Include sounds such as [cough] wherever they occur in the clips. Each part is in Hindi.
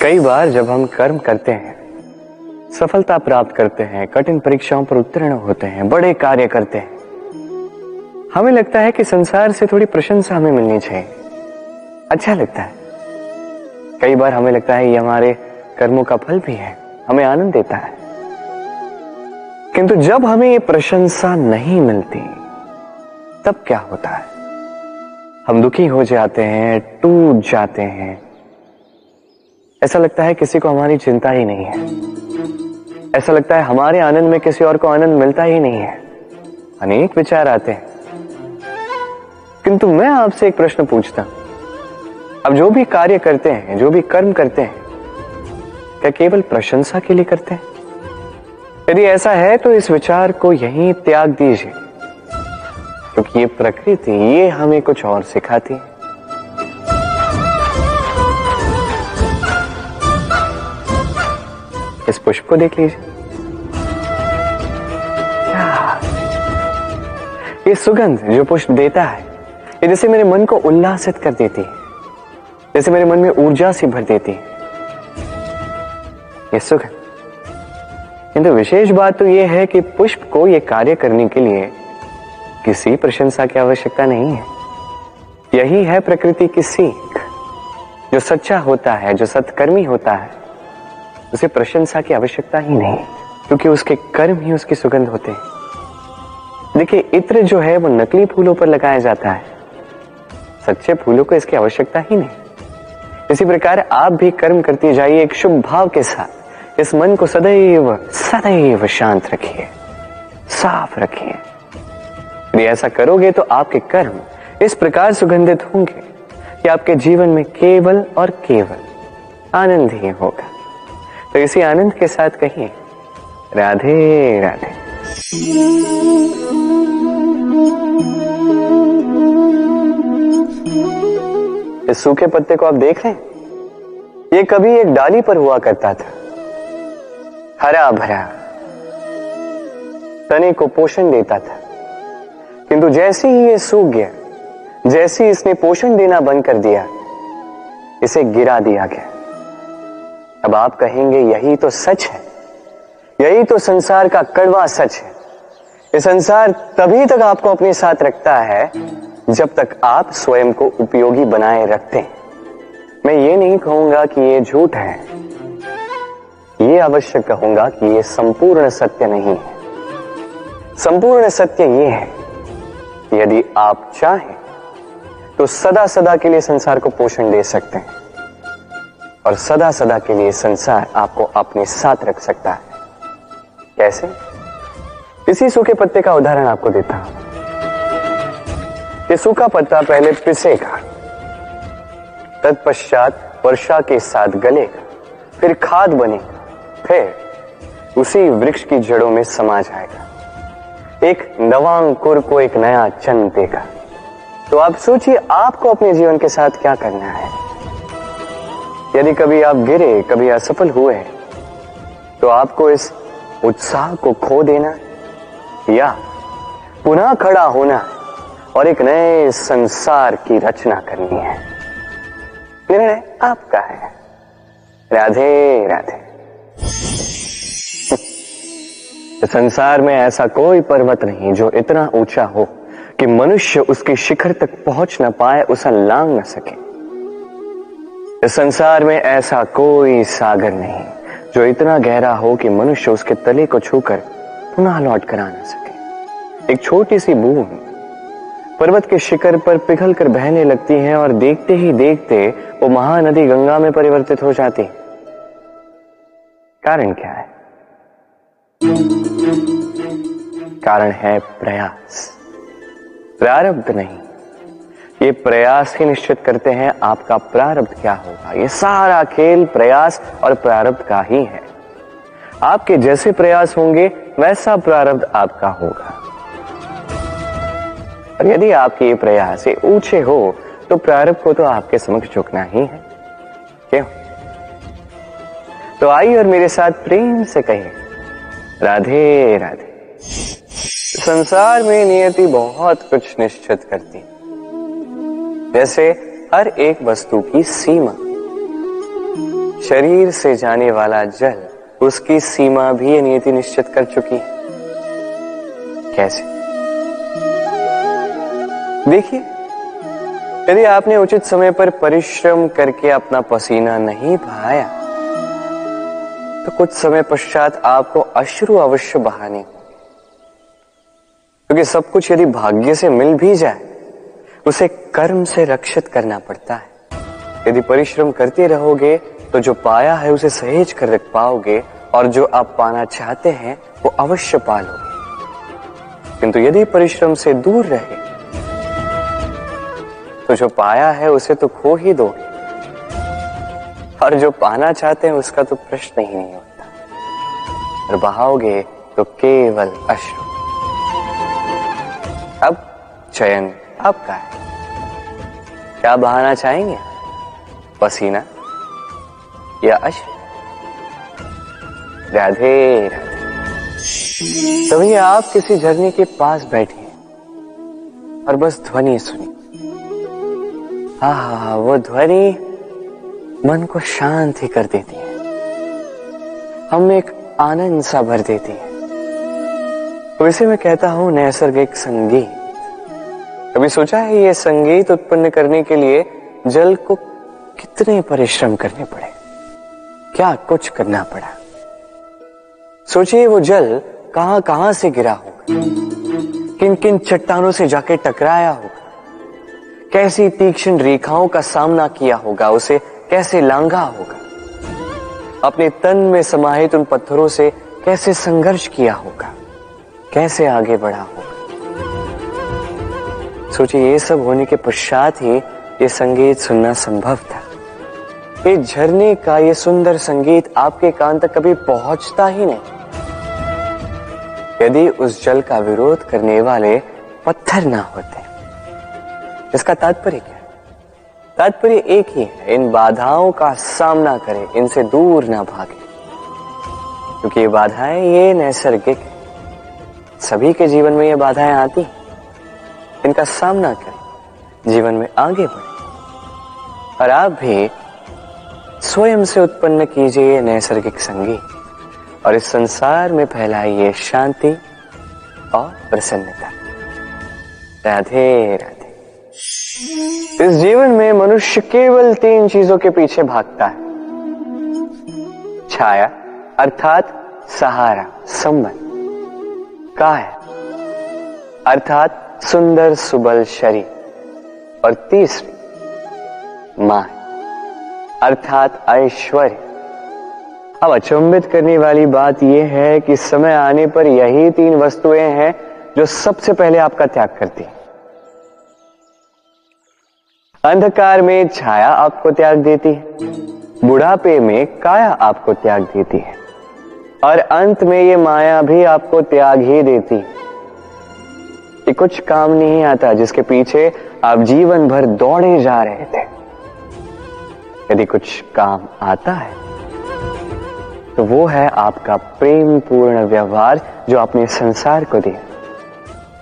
कई बार जब हम कर्म करते हैं, सफलता प्राप्त करते हैं, कठिन परीक्षाओं पर उत्तीर्ण होते हैं, बड़े कार्य करते हैं, हमें लगता है कि संसार से थोड़ी प्रशंसा हमें मिलनी चाहिए। अच्छा लगता है। कई बार हमें लगता है ये हमारे कर्मों का फल भी है, हमें आनंद देता है। किंतु जब हमें ये प्रशंसा नहीं मिलती, तब क्या होता है? हम दुखी हो जाते हैं, टूट जाते हैं ऐसा लगता है किसी को हमारी चिंता ही नहीं है। ऐसा लगता है हमारे आनंद में किसी और को आनंद मिलता ही नहीं है। अनेक विचार आते हैं। किंतु मैं आपसे एक प्रश्न पूछता अब जो भी कार्य करते हैं, जो भी कर्म करते हैं, क्या केवल प्रशंसा के लिए करते हैं? यदि ऐसा है तो इस विचार को यहीं त्याग दीजिए। क्योंकि ये प्रकृति ये हमें कुछ और सिखाती है। इस पुष्प को देख लीजिए। ये सुगंध जो पुष्प देता है, ये जैसे मेरे मन को उल्लासित कर देती है, जैसे मेरे मन में ऊर्जा सी भर देती है। ये सुगंध। किंतु विशेष बात तो यह है कि पुष्प को यह कार्य करने के लिए किसी प्रशंसा की आवश्यकता नहीं है। यही है प्रकृति की सीख, जो सच्चा होता है, जो सत्कर्मी होता है। उसे प्रशंसा की आवश्यकता ही नहीं, क्योंकि उसके कर्म ही उसकी सुगंध होते हैं। देखिए, इत्र जो है, वो नकली फूलों पर लगाया जाता है। सच्चे फूलों को इसकी आवश्यकता ही नहीं। इसी प्रकार आप भी कर्म करती जाइए एक शुभ भाव के साथ। इस मन को सदैव सदैव शांत रखिए। साफ़ रखिए। यदि ऐसा करोगे तो आपके कर्म इस प्रकार सुगंधित होंगे कि आपके जीवन में केवल और केवल आनंद ही होगा। तो इसी आनंद के साथ कहिए, राधे राधे। इस सूखे पत्ते को आप देख रहे हैं ये कभी एक डाली पर हुआ करता था। हरा भरा तने को पोषण देता था। किंतु जैसे ही ये सूख गया, जैसे ही इसने पोषण देना बंद कर दिया, इसे गिरा दिया गया। अब आप कहेंगे, यही तो सच है। यही तो संसार का कड़वा सच है। ये संसार तभी तक आपको अपने साथ रखता है, जब तक आप स्वयं को उपयोगी बनाए रखते हैं। मैं ये नहीं कहूँगा कि ये झूठ है। ये अवश्य कहूँगा कि ये संपूर्ण सत्य नहीं है। संपूर्ण सत्य ये है, यदि आप चाहें तो सदा सदा के लिए संसार को पोषण दे सकते हैं। और सदा सदा के लिए संसार आपको अपने साथ रख सकता है। कैसे? इसी सूखे पत्ते का उदाहरण आपको देता हूँ। ये सूखा पत्ता पहले पिसेगा, तत्पश्चात वर्षा के साथ गलेगा, फिर खाद बनेगा, फिर उसी वृक्ष की जड़ों में समा जाएगा। एक नवा अंकुर को एक नया जन्म देगा। तो आप सोचिए, आपको अपने जीवन के साथ क्या करना है? यदि कभी आप गिरे, कभी असफल हुए तो आपको इस उत्साह को खो देना या पुनः खड़ा होना और एक नए संसार की रचना करनी है। निर्णय आपका है। राधे राधे। [laughs] संसार में ऐसा कोई पर्वत नहीं जो इतना ऊँचा हो कि मनुष्य उसके शिखर तक पहुँच ना पाए, उसे लांग न सके। इस संसार में ऐसा कोई सागर नहीं, जो इतना गहरा हो कि मनुष्य उसके तले को छूकर पुनः लौट कर आ न सके। एक छोटी सी बूंद पर्वत के शिखर पर पिघल कर बहने लगती है और देखते ही देखते वो महानदी गंगा में परिवर्तित हो जाती। कारण क्या है? कारण है प्रयास। प्रारब्ध नहीं। ये प्रयास ही निश्चित करते हैं आपका प्रारब्ध क्या होगा। ये सारा खेल प्रयास और प्रारब्ध का ही है। आपके जैसे प्रयास होंगे, वैसा प्रारब्ध आपका होगा। और यदि आपके ये प्रयास ये ऊँचे हो तो प्रारब्ध को तो आपके समक्ष झुकना ही है। क्यों? तो आइए और मेरे साथ प्रेम से कहिए, राधे राधे। संसार में नियति बहुत कुछ निश्चित करती जैसे हर एक वस्तु की सीमा। शरीर से जाने वाला जल, उसकी सीमा भी नियति निश्चित कर चुकी है। कैसे? देखिए, यदि आपने उचित समय पर परिश्रम करके अपना पसीना नहीं बहाया तो कुछ समय पश्चात आपको अश्रु अवश्य बहाने क्योंकि सब कुछ यदि भाग्य से मिल भी जाए उसे कर्म से रक्षित करना पड़ता है। यदि परिश्रम करते रहोगे तो जो पाया है उसे सहेज कर रख पाओगे, और जो आप पाना चाहते हैं, वो अवश्य पालोगे। किंतु यदि परिश्रम से दूर रहे तो जो पाया है उसे तो खो ही दोगे। और जो पाना चाहते हैं, उसका तो प्रश्न ही नहीं होता। और बहाओगे तो केवल अश्रु। अब चयन आपका है। क्या बहाना चाहेंगे? पसीना या अश्रु राधे तभी आप किसी झरने के पास बैठे और बस ध्वनि सुनी हा हा वो ध्वनि मन को शांत ही कर देती है। हम एक आनंद सा भर देती है। तो इसे मैं कहता हूँ नैसर्गिक संगीत। कभी सोचा है ये संगीत उत्पन्न करने के लिए जल को कितने परिश्रम करने पड़े? क्या कुछ करना पड़ा? सोचिए वो जल कहाँ कहाँ से गिरा होगा? किन किन चट्टानों से जाके टकराया होगा? कैसी तीक्ष्ण रेखाओं का सामना किया होगा? उसे कैसे लांघा होगा? अपने तन में समाहित उन पत्थरों से कैसे संघर्ष किया होगा? कैसे आगे बढ़ा होगा? सोचिए, ये सब होने के पश्चात ही ये संगीत सुनना संभव था। ये झरने का, ये सुंदर संगीत आपके कान तक कभी पहुँचता ही नहीं। यदि उस जल का विरोध करने वाले पत्थर ना होते, इसका तात्पर्य क्या? तात्पर्य एक ही है, इन बाधाओं का सामना करें, इनसे दूर ना भागे। क्योंकि ये बाधाएँ, ये नैसर्गिक सभी के जीवन में ये बाधाएँ आती हैं। इनका सामना करें, जीवन में आगे बढ़े। और आप भी स्वयं से उत्पन्न कीजिए नैसर्गिक संगीत और इस संसार में फैलाइए शांति और प्रसन्नता। राधे राधे। इस जीवन में मनुष्य केवल तीन चीज़ों के पीछे भागता है। छाया, अर्थात सहारा, संबंध। काया, अर्थात सुंदर सुबल शरीर और तीसरी माँ अर्थात ऐश्वर्य। अब अचंबित करने वाली बात यह है कि समय आने पर यही तीन वस्तुएँ हैं जो सबसे पहले आपका त्याग करती अंधकार में छाया आपको त्याग देती है, बुढ़ापे में काया आपको त्याग देती है, और अंत में ये माया भी आपको त्याग ही देती है। ये कुछ काम नहीं आता जिसके पीछे आप जीवन भर दौड़े जा रहे थे। यदि कुछ काम आता है तो वो है आपका प्रेम पूर्ण व्यवहार जो आपने संसार को दिया।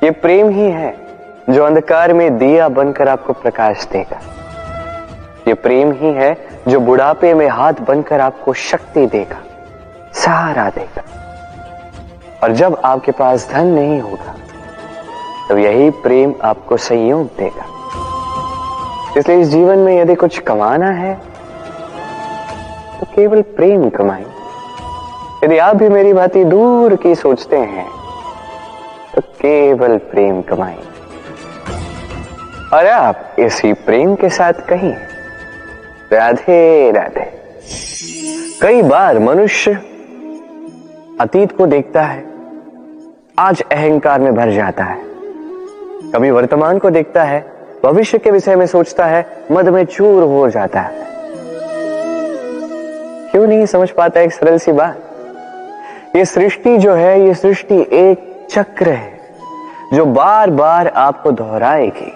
ये प्रेम ही है जो अंधकार में दिया बनकर आपको प्रकाश देगा। ये प्रेम ही है जो बुढ़ापे में हाथ बनकर आपको शक्ति देगा, सहारा देगा। और जब आपके पास धन नहीं होगा तब यही प्रेम आपको संयोग देगा। इसलिए इस जीवन में यदि कुछ कमाना है तो केवल प्रेम कमाएँ यदि आप भी मेरी बातें दूर की सोचते हैं तो केवल प्रेम कमाएँ और आप इसी प्रेम के साथ कहीं राधे राधे। कई बार मनुष्य अतीत को देखता है, आज अहंकार में भर जाता है। कभी वर्तमान को देखता है, भविष्य के विषय में सोचता है, मद में चूर हो जाता है। क्यों नहीं समझ पाता एक सरल सी बात? ये सृष्टि जो है, ये सृष्टि एक चक्र है, जो बार बार आपको दोहराएगी।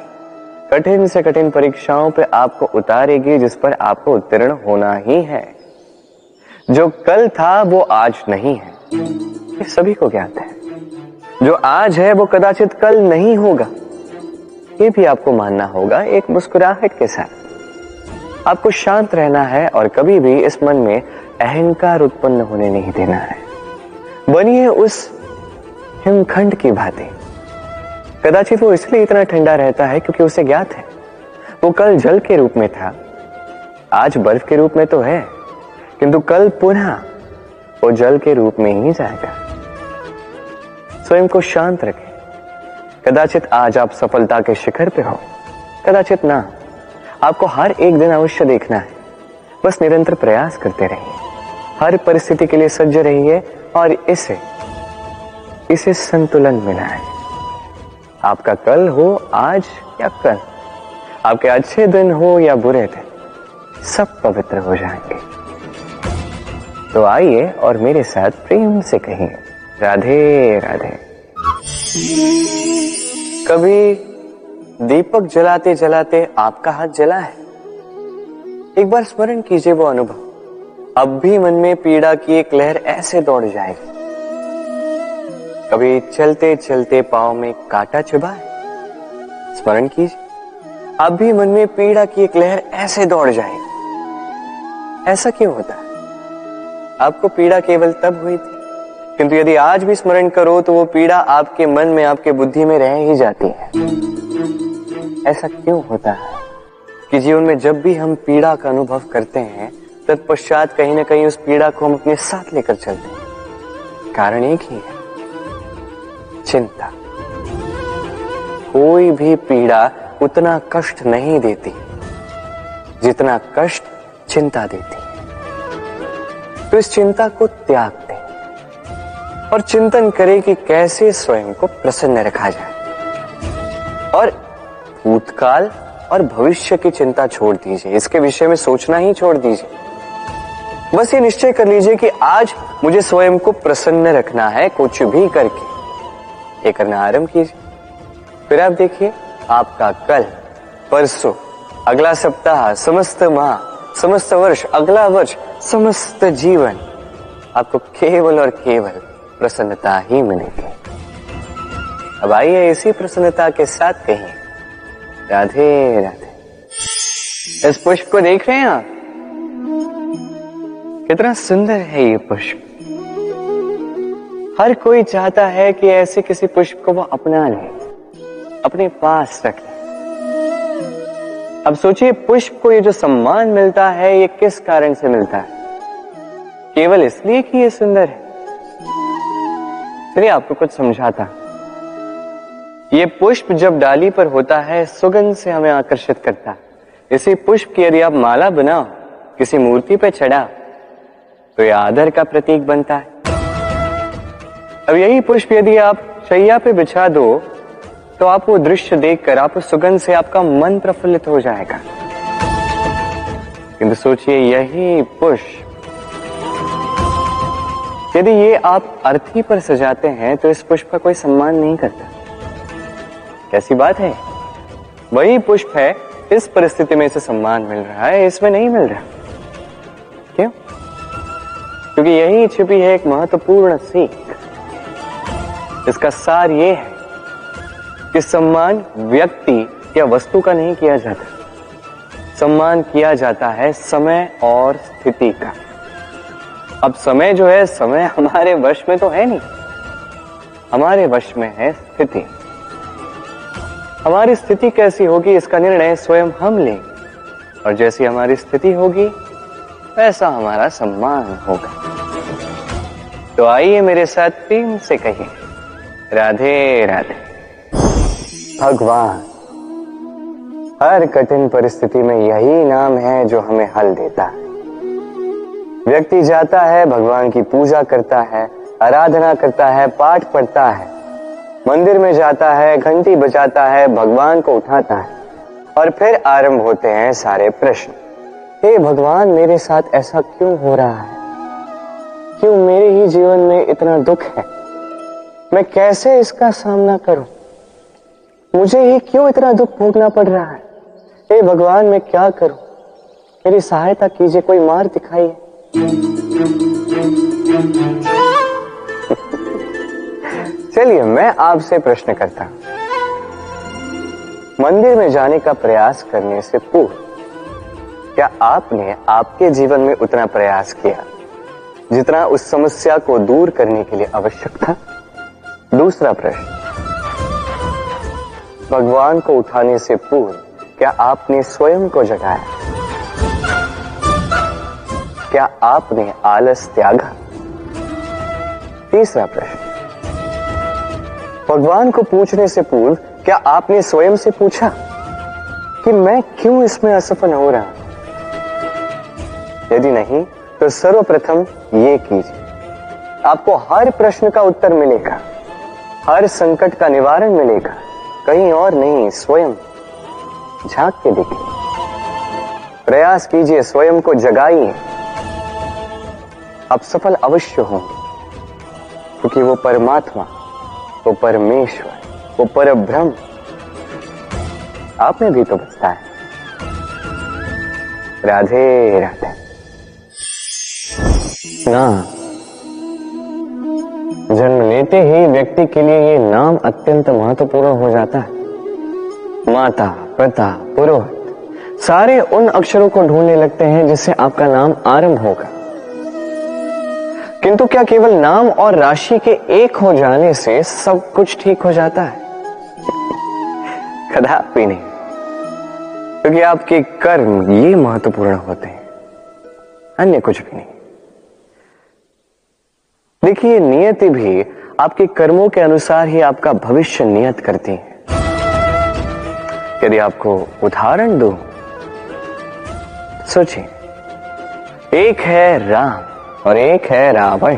कठिन से कठिन परीक्षाओं पे आपको उतारेगी, जिस पर आपको उत्तीर्ण होना ही है। जो कल था, वो आज नहीं है। ये सभी को ज्ञात है। जो आज है, वो कदाचित कल नहीं होगा। ये भी आपको मानना होगा एक मुस्कुराहट के साथ। आपको शांत रहना है और कभी भी इस मन में अहंकार उत्पन्न होने नहीं देना है। बनिए उस हिमखंड की भांति। कदाचित वो इसलिए इतना ठंडा रहता है क्योंकि उसे ज्ञात है। वो कल जल के रूप में था। आज बर्फ़ के रूप में तो है। किंतु कल पुनः वो जल के रूप में ही जाएगा। स्वयं को शांत रखें। कदाचित आज आप सफलता के शिखर पे हो। कदाचित ना। आपको हर एक दिन अवश्य देखना है। बस निरंतर प्रयास करते रहिए। हर परिस्थिति के लिए सज्ज रहिए और इसे इसे संतुलन मिला है आपका कल हो, आज या कल। आपके अच्छे दिन हो या बुरे दिन, सब पवित्र हो जाएँगे। तो आइए और मेरे साथ प्रेम से कहिए, राधे राधे। कभी दीपक जलाते जलाते आपका हाथ जला है? एक बार स्मरण कीजिए वो अनुभव। अब भी मन में पीड़ा की एक लहर ऐसे दौड़ जाएगी। कभी चलते चलते पाव में कांटा चुभा है स्मरण कीजिए। अब भी मन में पीड़ा की एक लहर ऐसे दौड़ जाएगी। ऐसा क्यों होता? है आपको पीड़ा केवल तब हुई थी किंतु यदि आज भी स्मरण करो तो वो पीड़ा आपके मन में, आपके बुद्धि में रह ही जाती है। ऐसा क्यों होता है कि जीवन में जब भी हम पीड़ा का अनुभव करते हैं, तत्पश्चात कहीं ना कहीं उस पीड़ा को हम अपने साथ लेकर चलते हैं। कारण एक ही है, चिंता। कोई भी पीड़ा उतना कष्ट नहीं देती, जितना कष्ट चिंता देती तो इस चिंता को त्याग और चिंतन करें कि कैसे स्वयं को प्रसन्न रखा जाए। और भूतकाल और भविष्य की चिंता छोड़ दीजिए। इसके विषय में सोचना ही छोड़ दीजिए। बस ये निश्चय कर लीजिए कि आज मुझे स्वयं को प्रसन्न रखना है कुछ भी करके। ये करना आरंभ कीजिए। फिर आप देखिए, आपका कल, परसों, अगला सप्ताह, समस्त माह, समस्त वर्ष, अगला वर्ष, समस्त जीवन। आपको केवल और केवल प्रसन्नता ही मिलेगी। अब आइए इसी प्रसन्नता के साथ कहें, राधे राधे। इस पुष्प को देख रहे हैं आप? कितना सुंदर है ये पुष्प। हर कोई चाहता है कि ऐसे किसी पुष्प को वो अपना ले, अपने पास रख। अब सोचिए, पुष्प को ये जो सम्मान मिलता है, ये किस कारण से मिलता है? केवल इसलिए कि ये सुंदर है। चलिए आपको कुछ समझाता ये पुष्प जब डाली पर होता है, सुगंध से हमें आकर्षित करता है। इसी पुष्प की यदि आप माला बनाओ, किसी मूर्ति पे चढ़ा तो यह आदर का प्रतीक बनता है। अब यही पुष्प यदि आप शैया पे बिछा दो तो आप वो दृश्य देखकर आप उस सुगंध से आपका मन प्रफुल्लित हो जाएगा। किंतु सोचिए, यही पुष्प यदि ये आप अर्थी पर सजाते हैं तो इस पुष्प का कोई सम्मान नहीं करता। कैसी बात है? वही पुष्प है, इस परिस्थिति में इसे सम्मान मिल रहा है, इसमें नहीं मिल रहा। क्यों? क्योंकि यही छिपी है एक महत्वपूर्ण सीख। इसका सार ये है कि सम्मान व्यक्ति या वस्तु का नहीं किया जाता। सम्मान किया जाता है समय और स्थिति का। अब समय जो है, समय हमारे वश में तो है नहीं। हमारे वश में है स्थिति। हमारी स्थिति कैसी होगी, इसका निर्णय स्वयं हम लेंगे। और जैसी हमारी स्थिति होगी, वैसा हमारा सम्मान होगा। तो आइए मेरे साथ प्रेम से कहिए, राधे राधे। भगवान, हर कठिन परिस्थिति में यही नाम है जो हमें हल देता है। व्यक्ति जाता है, भगवान की पूजा करता है, आराधना करता है, पाठ पढ़ता है। मंदिर में जाता है, घंटी बजाता है, भगवान को उठाता है। और फिर आरंभ होते हैं सारे प्रश्न। हे भगवान, मेरे साथ ऐसा क्यों हो रहा है? क्यों मेरे ही जीवन में इतना दुख है? मैं कैसे इसका सामना करूँ? मुझे ही क्यों इतना दुख भोगना पड़ रहा है? हे भगवान, मैं क्या करूँ? मेरी सहायता कीजिए, कोई मार दिखाइए। चलिए मैं आपसे प्रश्न करता मंदिर में जाने का प्रयास करने से पूर्व, क्या आपने आपके जीवन में उतना प्रयास किया जितना उस समस्या को दूर करने के लिए आवश्यक था? दूसरा प्रश्न, भगवान को उठाने से पूर्व, क्या आपने स्वयं को जगाया? क्या आपने आलस त्यागा? तीसरा प्रश्न। भगवान को पूछने से पूर्व, क्या आपने स्वयं से पूछा कि मैं क्यों इसमें असफल हो रहा यदि नहीं तो सर्वप्रथम ये कीजिए। आपको हर प्रश्न का उत्तर मिलेगा। हर संकट का निवारण मिलेगा। कहीं और नहीं, स्वयं। झाँक के देखिए। प्रयास कीजिए, स्वयं को जगाइए। आप सफल अवश्य होंगे क्योंकि वो परमात्मा, वो परमेश्वर, वो पर ब्रह्म आपने भी तो बचता है। राधे राधे। ना। जन्म लेते ही व्यक्ति के लिए ये नाम अत्यंत महत्वपूर्ण हो जाता है। माता, पिता, पुरोहित, सारे उन अक्षरों को ढूँढने लगते हैं जिससे आपका नाम आरंभ होगा। किंतु क्या केवल नाम और राशि के एक हो जाने से सब कुछ ठीक हो जाता है? कदापि नहीं। क्योंकि आपके कर्म ये महत्वपूर्ण होते हैं। अन्य कुछ भी नहीं। देखिए, नियति भी आपके कर्मों के अनुसार ही आपका भविष्य नियत करती है। यदि आपको उदाहरण दो, सोचिए। एक है राम। और एक है रावण।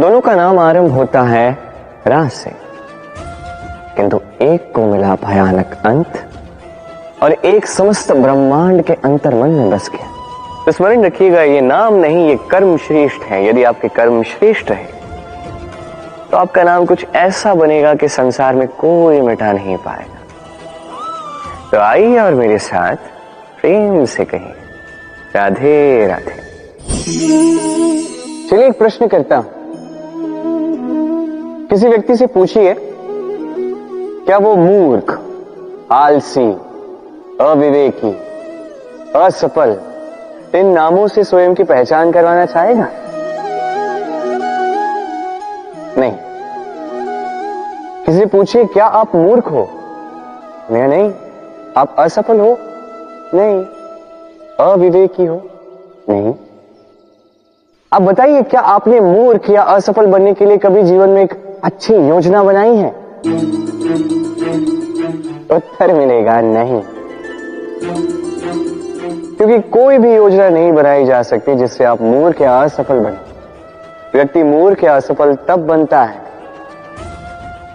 दोनों का नाम आरंभ होता है रा से किंतु एक को मिला भयानक अंत और एक समस्त ब्रह्मांड के अंतर्मन में बस गया। तो स्मरण रखिएगा, ये नाम नहीं, ये कर्म श्रेष्ठ है। यदि आपके कर्म श्रेष्ठ है तो आपका नाम कुछ ऐसा बनेगा कि संसार में कोई मिटा नहीं पाएगा। तो आइए और मेरे साथ प्रेम से कहिए, राधे राधे। चलिए एक प्रश्न करता हूँ। किसी व्यक्ति से पूछिए, क्या वो मूर्ख, आलसी, अविवेकी, असफल, इन नामों से स्वयं की पहचान करवाना चाहेगा? नहीं। किसी पूछिए, क्या आप मूर्ख हो? नहीं नहीं। आप असफल हो? नहीं। अविवेकी हो? नहीं। आप बताइए, क्या आपने मूर्ख या असफल बनने के लिए कभी जीवन में एक अच्छी योजना बनाई है? उत्तर मिलेगा नहीं। क्योंकि कोई भी योजना नहीं बनाई जा सकती जिससे आप मूर्ख या असफल बने। व्यक्ति मूर्ख या असफल तब बनता है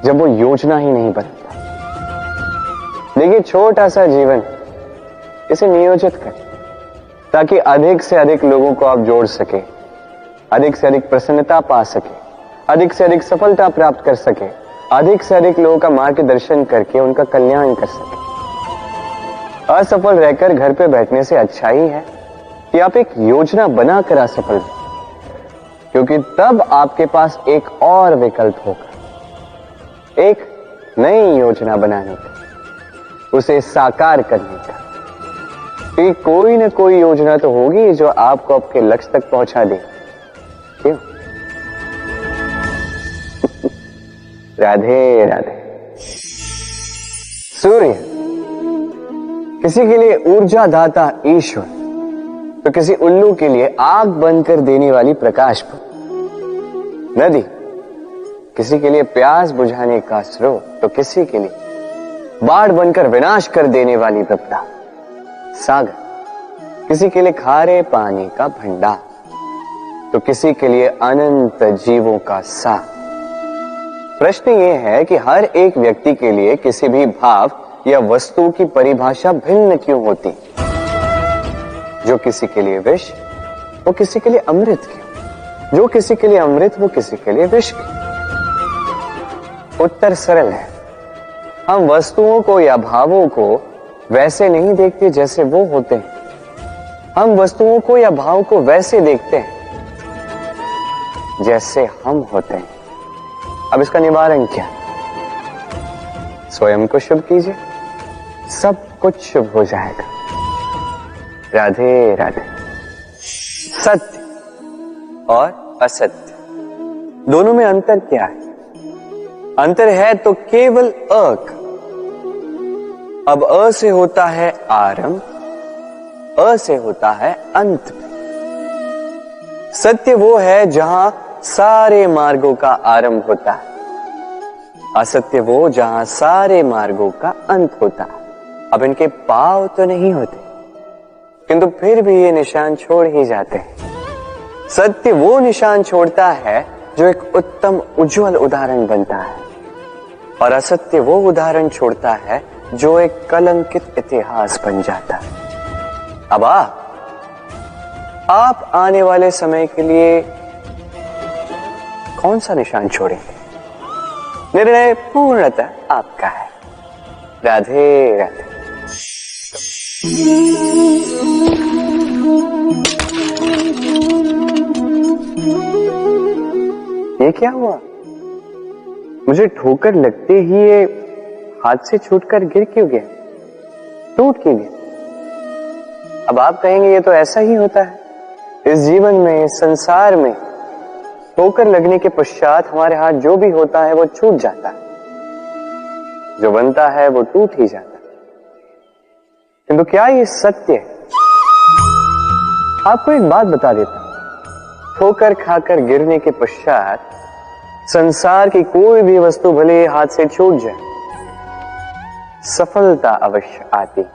जब वो योजना ही नहीं बनता। देखिए छोटा सा जीवन इसे नियोजित कर ताकि अधिक से अधिक लोगों को आप जोड़ सके। अधिक से अधिक प्रसन्नता पा सके, अधिक से अधिक सफलता प्राप्त कर सके, अधिक से अधिक लोगों का मार्गदर्शन करके उनका कल्याण कर सके। असफल रहकर घर पे बैठने से अच्छा ही है कि आप एक योजना बनाकर असफल क्योंकि तब आपके पास एक और विकल्प होगा, एक नई योजना बनाने का, उसे साकार करने का। कोई ना कोई योजना तो होगी जो आपको आपके लक्ष्य तक पहुँचा दे क्यों? राधे राधे। सूर्य, किसी के लिए ऊर्जा दाता ईश्वर तो किसी उल्लू के लिए आग बनकर देने वाली प्रकाश पर नदी, किसी के लिए प्यास बुझाने का स्रोत तो किसी के लिए बाढ़ बनकर विनाश कर देने वाली विपदा सागर, किसी के लिए खारे पानी का भंडार। तो किसी के लिए अनंत जीवों का सा। प्रश्न यह है कि हर एक व्यक्ति के लिए किसी भी भाव या वस्तु की परिभाषा भिन्न क्यों होती? जो किसी के लिए विष, वो किसी के लिए अमृत क्यों? जो किसी के लिए अमृत, वो किसी के लिए विष क्यों? उत्तर सरल है। हम वस्तुओं को या भावों को वैसे नहीं देखते जैसे वो होते हैं। हम वस्तुओं को या भाव को वैसे देखते हैं। जैसे हम होते हैं। अब इसका निवारण क्या? स्वयं को शुभ कीजिए। सब कुछ शुभ हो जाएगा। राधे राधे। सत्य और असत्य। दोनों में अंतर क्या है? अंतर है तो केवल अक अब अ से होता है आरंभ, अ से होता है अंत। सत्य वो है जहाँ सारे मार्गों का आरंभ होता है। असत्य वो जहाँ सारे मार्गों का अंत होता है। अब इनके पाव तो नहीं होते, किंतु फिर भी ये निशान छोड़ ही जाते हैं। सत्य वो निशान छोड़ता है जो एक उत्तम उज्जवल उदाहरण बनता है। और असत्य वो उदाहरण छोड़ता है जो एक कलंकित इतिहास बन जाता है। अब आप आप आने वाले समय के लिए कौन सा निशान छोड़ेंगे? निर्णय पूर्णतः आपका है। राधे राधे। ये क्या हुआ? मुझे ठोकर लगते ही ये हाथ से छूटकर गिर क्यों गया? टूट क्यों गया? अब आप कहेंगे ये तो ऐसा ही होता है। इस जीवन में, इस संसार में ठोकर लगने के पश्चात हमारे हाथ जो भी होता है वो छूट जाता है। जो बनता है वो टूट ही जाता है। किंतु क्या ये सत्य है? आपको एक बात बता देता ठोकर खाकर गिरने के पश्चात संसार की कोई भी वस्तु भले हाथ से छूट जाए, सफलता अवश्य आती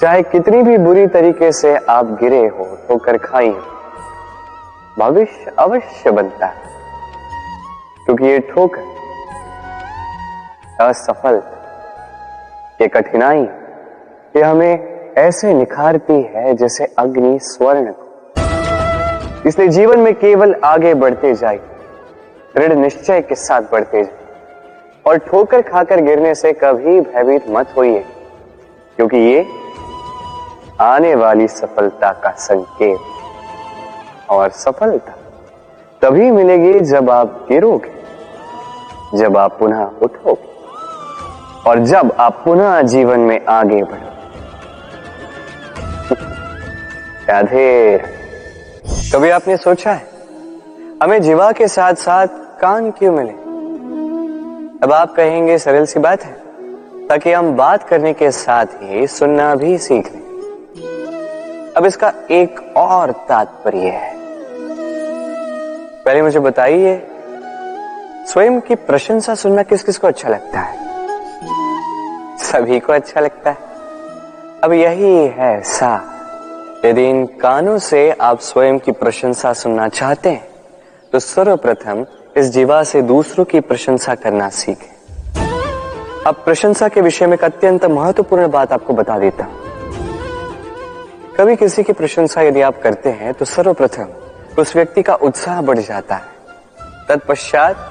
चाहे कितनी भी बुरी तरीके से आप गिरे हो, ठोकर खाई हो भविष्य अवश्य बनता है। क्योंकि ये ठोकर असफल, ये कठिनाई, ये हमें ऐसे निखारती है जैसे अग्नि स्वर्ण को। इसलिए जीवन में केवल आगे बढ़ते जाए दृढ़ निश्चय के साथ बढ़ते जाए और ठोकर खाकर गिरने से कभी भयभीत मत होइए, क्योंकि ये आने वाली सफलता का संकेत और सफलता तभी मिलेगी जब आप गिरोगे, जब आप पुनः उठोगे, और जब आप पुनः जीवन में आगे बढ़ोगे। राधे कभी आपने सोचा है, हमें जीवा के साथ साथ कान क्यों मिले? अब आप कहेंगे, सरल सी बात है, ताकि हम बात करने के साथ ही सुनना भी सीख लें। अब इसका एक और तात्पर्य है। पहले मुझे बताइए, स्वयं की प्रशंसा सुनना किस किस को अच्छा लगता है? सभी को अच्छा लगता है। अब यही है सा यदि इन कानों से आप स्वयं की प्रशंसा सुनना चाहते हैं तो सर्वप्रथम इस जीवा से दूसरों की प्रशंसा करना सीखें। अब प्रशंसा के विषय में एक अत्यंत महत्वपूर्ण बात आपको बता देता हूँ। कभी किसी की प्रशंसा यदि आप करते हैं तो सर्वप्रथम उस व्यक्ति का उत्साह बढ़ जाता है। तत्पश्चात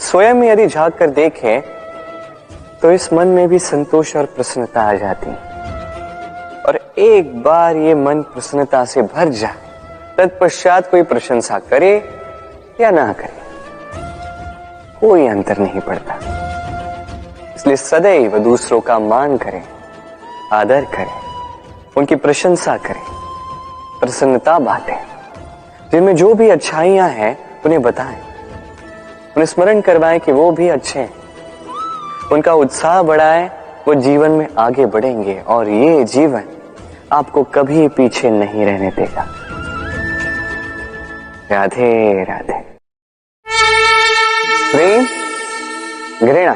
स्वयं यदि झाँक कर देखें तो इस मन में भी संतोष और प्रसन्नता आ जाती है। और एक बार ये मन प्रसन्नता से भर जाए, तत्पश्चात कोई प्रशंसा करे या ना करे, कोई अंतर नहीं पड़ता। इसलिए सदैव दूसरों का मान करें, आदर करें, उनकी प्रशंसा करें, प्रसन्नता बांटें। जिनमें जो भी अच्छाइयाँ हैं, उन्हें बताएँ। उन्हें स्मरण करवाएँ कि वो भी अच्छे हैं। उनका उत्साह बढ़ाएँ, वो जीवन में आगे बढ़ेंगे और ये जीवन आपको कभी पीछे नहीं रहने देगा। राधे राधे। प्रेम, घृणा,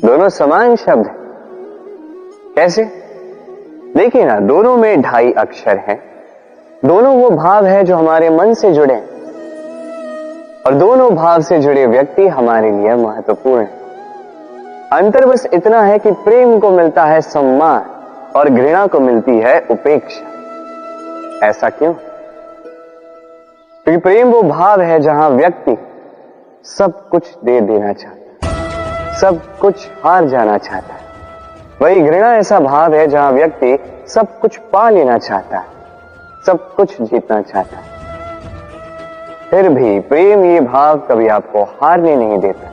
दोनों समान शब्द कैसे? देखिए ना, दोनों में ढाई अक्षर हैं। दोनों वो भाव है जो हमारे मन से जुड़े और दोनों भाव से जुड़े व्यक्ति हमारे लिए महत्वपूर्ण है। अंतर बस इतना है कि प्रेम को मिलता है सम्मान और घृणा को मिलती है उपेक्षा। ऐसा क्यों? क्योंकि प्रेम वो भाव है जहाँ व्यक्ति सब कुछ दे देना चाहता सब कुछ हार जाना चाहता वही घृणा ऐसा भाव है जहाँ व्यक्ति सब कुछ पा लेना चाहता है, सब कुछ जीतना चाहता है। फिर भी प्रेम ये भाव कभी आपको हारने नहीं देता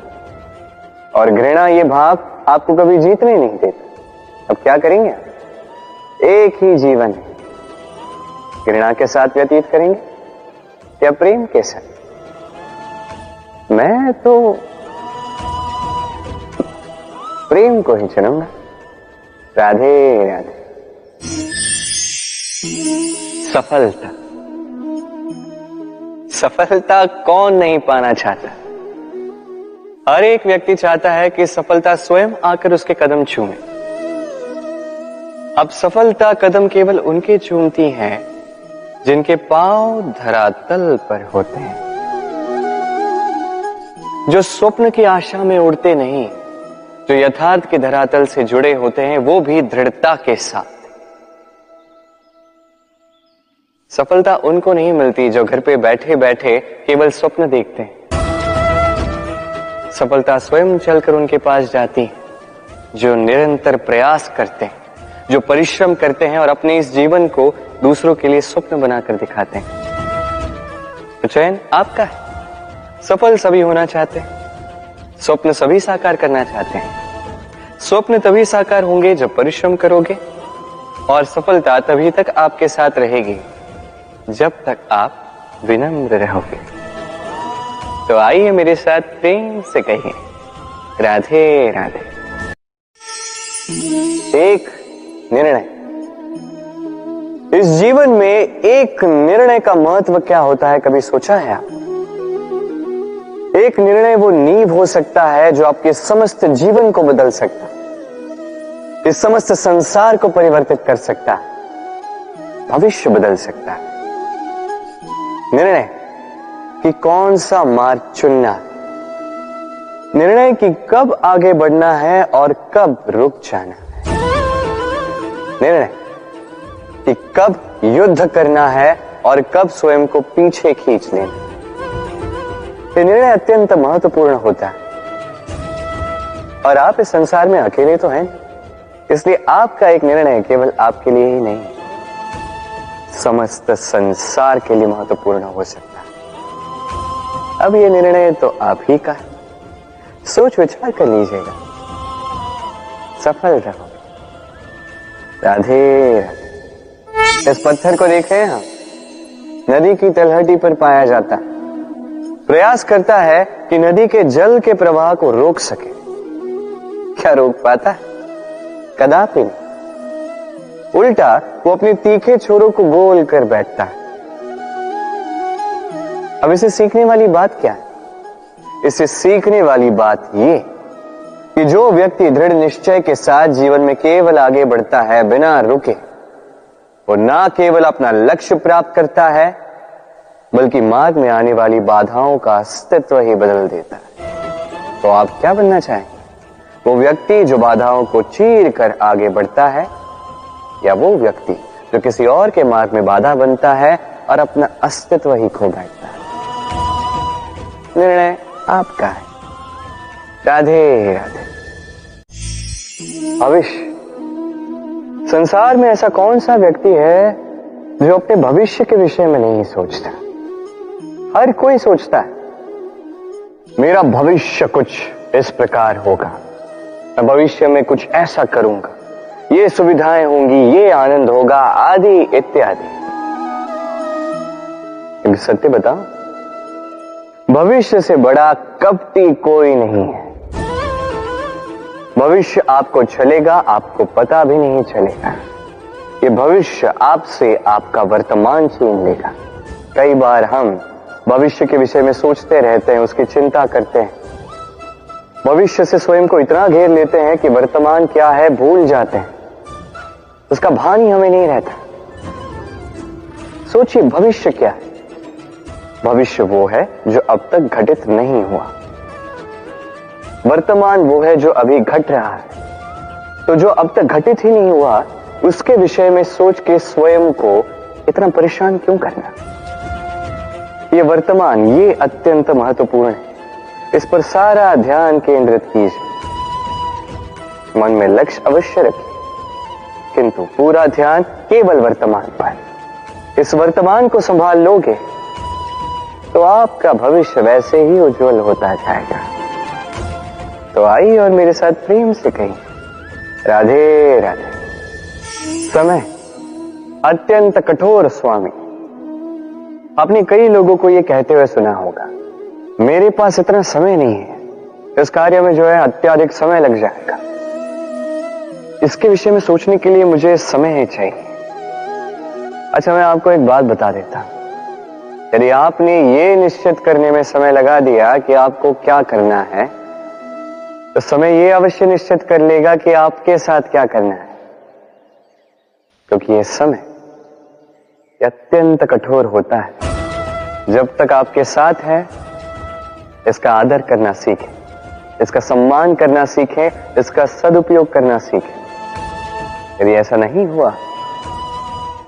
और घृणा ये भाव आपको कभी जीतने नहीं देता। अब क्या करेंगे एक ही जीवन है। घृणा के साथ व्यतीत करेंगे या प्रेम के साथ? मैं तो प्रेम को ही चुनूँगा। राधे राधे। सफलता। सफलता कौन नहीं पाना चाहता? हर एक व्यक्ति चाहता है कि सफलता स्वयं आकर उसके कदम छूमे अब सफलता कदम केवल उनके चूमती है, जिनके पाँव धरातल पर होते हैं। जो स्वप्न की आशा में उड़ते नहीं जो यथार्थ के धरातल से जुड़े होते हैं, वो भी दृढ़ता के साथ। सफलता उनको नहीं मिलती जो घर पे बैठे बैठे केवल स्वप्न देखते हैं। सफलता स्वयं चलकर उनके पास जाती जो निरंतर प्रयास करते हैं, जो परिश्रम करते हैं और अपने इस जीवन को दूसरों के लिए स्वप्न बनाकर दिखाते हैं। तो चयन आपका है। सफल सभी होना चाहते हैं। स्वप्न सभी साकार करना चाहते हैं। स्वप्न तभी साकार होंगे जब परिश्रम करोगे और सफलता तभी तक आपके साथ रहेगी, जब तक आप विनम्र रहोगे। तो आइए मेरे साथ प्रेम से कहिए, राधे राधे। एक निर्णय। इस जीवन में एक निर्णय का महत्व क्या होता है, कभी सोचा है आप? एक निर्णय वो नींव हो सकता है जो आपके समस्त जीवन को बदल सकता है। इस समस्त संसार को परिवर्तित कर सकता है। भविष्य बदल सकता है। निर्णय कि कौन सा मार्ग चुनना निर्णय कि कब आगे बढ़ना है और कब रुक जाना है। निर्णय कि कब युद्ध करना है और कब स्वयं को पीछे खींच लेना ये निर्णय अत्यंत महत्वपूर्ण होता है। और आप इस संसार में अकेले तो हैं, इसलिए आपका एक निर्णय केवल आपके लिए ही नहीं, समस्त संसार के लिए महत्वपूर्ण हो सकता है। अब ये निर्णय तो आप ही का है। सोच विचार कर लीजिएगा। सफल रहो। राधे इस पत्थर को देख हम नदी की तलहटी पर पाया जाता है। प्रयास करता है कि नदी के जल के प्रवाह को रोक सके। क्या रोक पाता है? कदापि नहीं। उल्टा, वो अपने तीखे छोरों को गोल कर बैठता है। अब इसे सीखने वाली बात क्या है? इसे सीखने वाली बात ये कि जो व्यक्ति दृढ़ निश्चय के साथ जीवन में केवल आगे बढ़ता है, बिना रुके, वो ना केवल अपना लक्ष्य प्राप्त करता है बल्कि मार्ग में आने वाली बाधाओं का अस्तित्व ही बदल देता है। तो आप क्या बनना चाहेंगे? वो व्यक्ति जो बाधाओं को चीर कर आगे बढ़ता है, या वो व्यक्ति जो किसी और के मार्ग में बाधा बनता है और अपना अस्तित्व ही खो बैठता है? निर्णय आपका है। राधे राधे। भविष्य। संसार में ऐसा कौन सा व्यक्ति है जो अपने भविष्य के विषय में नहीं सोचता? हर कोई सोचता है, मेरा भविष्य कुछ इस प्रकार होगा। मैं भविष्य में कुछ ऐसा करूँगा। ये सुविधाएँ होंगी, ये आनंद होगा, आदि इत्यादि। सत्य बताओ भविष्य से बड़ा कपटी कोई नहीं है। भविष्य आपको चलेगा, आपको पता भी नहीं चलेगा। ये भविष्य आपसे आपका वर्तमान छीन लेगा। कई बार हम भविष्य के विषय में सोचते रहते हैं, उसकी चिंता करते हैं। भविष्य से स्वयं को इतना घेर लेते हैं कि वर्तमान क्या है भूल जाते हैं। उसका भान ही हमें नहीं रहता। सोचिए भविष्य क्या है। भविष्य वो है जो अब तक घटित नहीं हुआ। वर्तमान वो है जो अभी घट रहा है। तो जो अब तक घटित ही नहीं हुआ, उसके विषय में सोच के स्वयं को इतना परेशान क्यों करना? ये वर्तमान, ये अत्यंत महत्वपूर्ण है। इस पर सारा ध्यान केंद्रित कीजिए। मन में लक्ष्य अवश्य रखिए, किंतु पूरा ध्यान केवल वर्तमान पर इस वर्तमान को संभाल लोगे तो आपका भविष्य वैसे ही उज्जवल होता जाएगा। तो आइए और मेरे साथ प्रेम से कही राधे राधे। समय, अत्यंत कठोर स्वामी। आपने कई लोगों को यह कहते हुए सुना होगा, मेरे पास इतना समय नहीं है, इस कार्य में जो है अत्याधिक समय लग जाएगा। इसके विषय में सोचने के लिए मुझे समय ही चाहिए। अच्छा मैं आपको एक बात बता देता यदि आपने ये निश्चित करने में समय लगा दिया कि आपको क्या करना है तो समय ये अवश्य निश्चित कर लेगा कि आपके साथ क्या करना है, क्योंकि ये समय अत्यंत कठोर होता है। जब तक आपके साथ है, इसका आदर करना सीखें। इसका सम्मान करना सीखें। इसका सदुपयोग करना सीखें। यदि ऐसा नहीं हुआ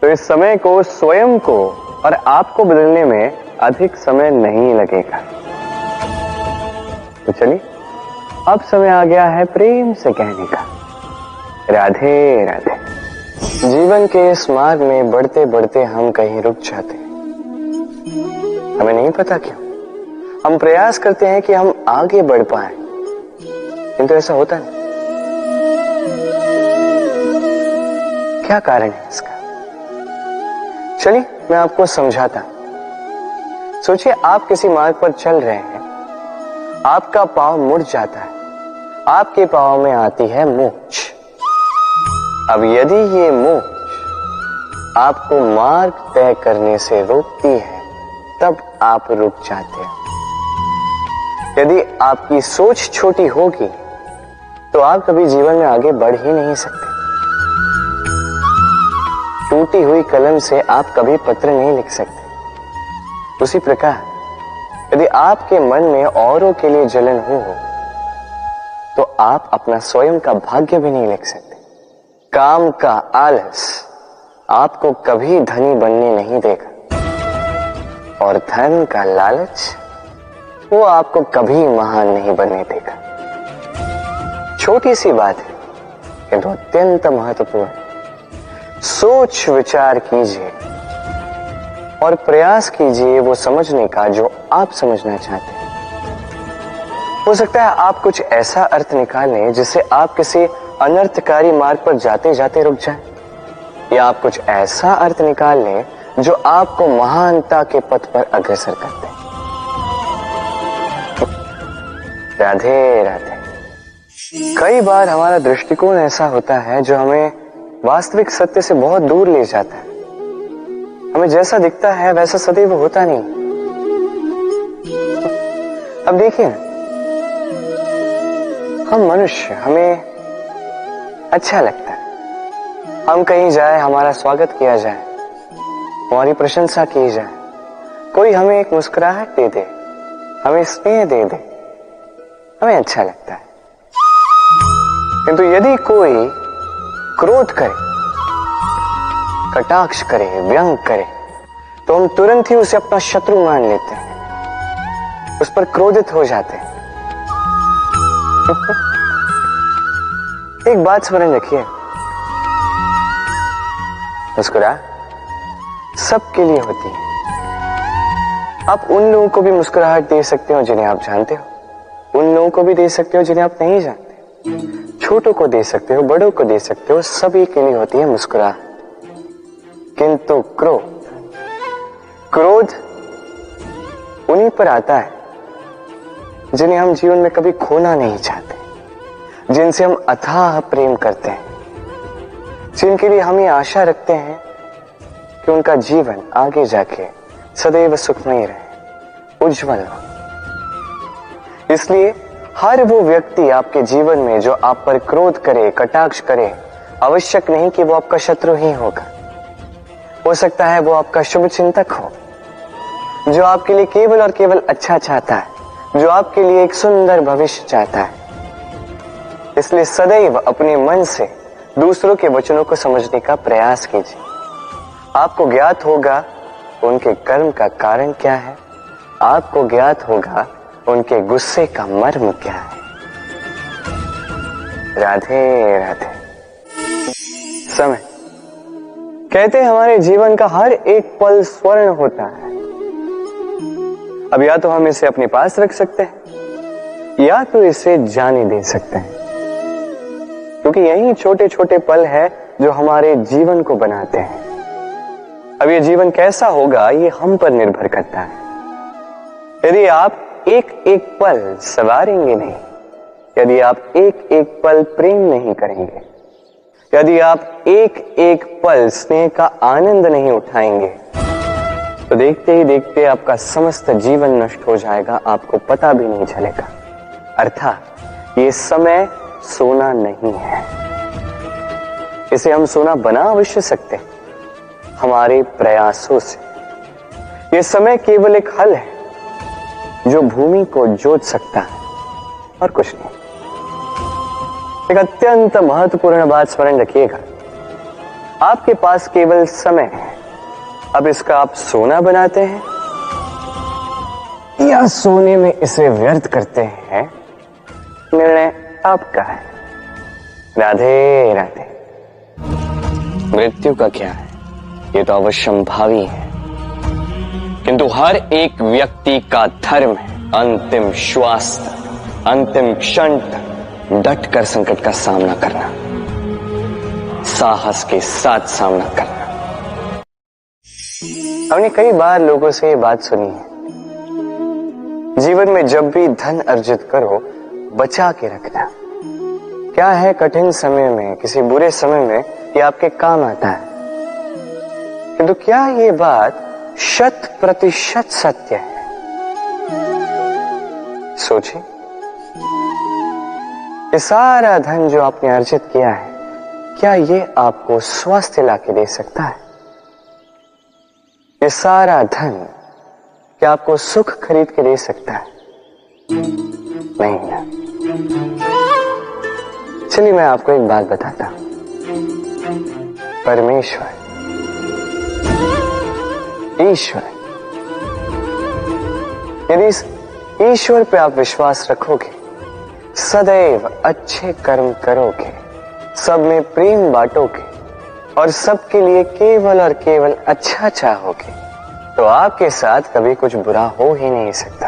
तो इस समय को, स्वयं को और आपको बदलने में अधिक समय नहीं लगेगा। तो चलिए, अब समय आ गया है प्रेम से कहने का। राधे राधे। जीवन के इस मार्ग में बढ़ते बढ़ते हम कहीं रुक जाते हैं। हमें नहीं पता क्यों। हम प्रयास करते हैं कि हम आगे बढ़ पाए। किंतु ऐसा होता नहीं। क्या कारण है इसका? चलिए, मैं आपको समझाता सोचिए, आप किसी मार्ग पर चल रहे हैं। आपका पाव मुड़ जाता है। आपके पाव में आती है मोच अब यदि ये मोच आपको मार्ग तय करने से रोकती है, तब आप रुक जाते हैं। यदि आपकी सोच छोटी होगी तो आप कभी जीवन में आगे बढ़ ही नहीं सकते। टूटी हुई कलम से आप कभी पत्र नहीं लिख सकते। उसी प्रकार, यदि आपके मन में औरों के लिए जलन हो तो आप अपना स्वयं का भाग्य भी नहीं लिख सकते। काम का आलस आपको कभी धनी बनने नहीं देगा। और धन का लालच वो आपको कभी महान नहीं बनने देगा। छोटी सी बात है किंतु अत्यंत महत्वपूर्ण। सोच विचार कीजिए और प्रयास कीजिए वो समझने का जो आप समझना चाहते हैं। हो सकता है आप कुछ ऐसा अर्थ निकालें जिससे आप किसी अनर्थकारी मार्ग पर जाते जाते रुक जाए। या आप कुछ ऐसा अर्थ निकाल लें जो आपको महानता के पथ पर अग्रसर करते राधे राधे। कई बार हमारा दृष्टिकोण ऐसा होता है जो हमें वास्तविक सत्य से बहुत दूर ले जाता है। हमें जैसा दिखता है वैसा सदैव होता नहीं। अब देखिए हम मनुष्य, हमें अच्छा लगता है। हम कहीं जाए, हमारा स्वागत किया जाए, हमारी प्रशंसा की जाए। कोई हमें एक मुस्कुराहट दे दे, हमें स्नेह दे दे, हमें अच्छा लगता है। किंतु यदि कोई क्रोध करे, कटाक्ष करे, व्यंग करे तो हम तुरंत ही उसे अपना शत्रु मान लेते हैं। उस पर क्रोधित हो जाते हैं। [laughs] एक बात स्मरण रखिए मुस्कुरा। सबके लिए होती है। आप उन लोगों को भी मुस्कुराहट दे सकते हो जिन्हें आप जानते हो। उन लोगों को भी दे सकते हो जिन्हें आप नहीं जानते छोटों को दे सकते हो, बड़ों को दे सकते हो, सभी के लिए होती है मुस्कुराहट। किंतु क्रोध क्रोध उन्हीं पर आता है जिन्हें हम जीवन में कभी खोना नहीं चाहते। जिनसे हम अथाह प्रेम करते हैं, जिनके लिए हम ये आशा रखते हैं कि उनका जीवन आगे जाके सदैव सुखमय रहे, उज्जवल हो। इसलिए हर वो व्यक्ति आपके जीवन में जो आप पर क्रोध करे, कटाक्ष करे, आवश्यक नहीं कि वो आपका शत्रु ही होगा। हो सकता है वो आपका शुभ चिंतक हो, जो आपके लिए केवल और केवल अच्छा चाहता है, जो आपके लिए एक सुंदर भविष्य चाहता है। इसलिए सदैव अपने मन से दूसरों के वचनों को समझने का प्रयास कीजिए। आपको ज्ञात होगा उनके कर्म का कारण क्या है। आपको ज्ञात होगा उनके गुस्से का मर्म क्या है। राधे राधे। समय। कहते हमारे जीवन का हर एक पल स्वर्ण होता है। अब या तो हम इसे अपने पास रख सकते हैं, या तो इसे जाने दे सकते हैं। क्योंकि यही छोटे छोटे पल है जो हमारे जीवन को बनाते हैं। अब ये जीवन कैसा होगा, ये हम पर निर्भर करता है। यदि आप एक एक पल सवारेंगे नहीं, यदि आप एक एक पल प्रेम नहीं करेंगे, यदि आप एक एक पल स्नेह का आनंद नहीं उठाएँगे तो देखते ही देखते आपका समस्त जीवन नष्ट हो जाएगा, आपको पता भी नहीं चलेगा। अर्थात ये समय सोना नहीं है। इसे हम सोना बना अवश्य सकते हमारे प्रयासों से। यह समय केवल एक हल है, जो भूमि को जोत सकता है, और कुछ नहीं। एक अत्यंत महत्वपूर्ण बात स्मरण रखिएगा। आपके पास केवल समय है। अब इसका आप सोना बनाते हैं, या सोने में इसे व्यर्थ करते हैं? निर्णय आपका है। राधे राधे। मृत्यु का क्या है? ये तो अवश्यम भावी है। किंतु हर एक व्यक्ति का धर्म है अंतिम श्वास अंतिम क्षण डट कर संकट का सामना करना। साहस के साथ सामना करना। हमने कई बार लोगों से ये बात सुनी है। जीवन में जब भी धन अर्जित करो बचा के रखना। क्या है कठिन समय में, किसी बुरे समय में ये आपके काम आता है? किंतु तो क्या ये बात शत प्रतिशत सत्य है? सोचिए। ये सारा धन जो आपने अर्जित किया है, क्या ये आपको स्वास्थ्य लाके दे सकता है? ये सारा धन क्या आपको सुख खरीद के दे सकता है? नहीं। ना चलिए, मैं आपको एक बात बताता हूँ। परमेश्वर, ईश्वर, यदि ईश्वर पे आप विश्वास रखोगे, सदैव अच्छे कर्म करोगे, सब में प्रेम बांटोगे, और सबके लिए केवल और केवल अच्छा चाहोगे तो आपके साथ कभी कुछ बुरा हो ही नहीं सकता।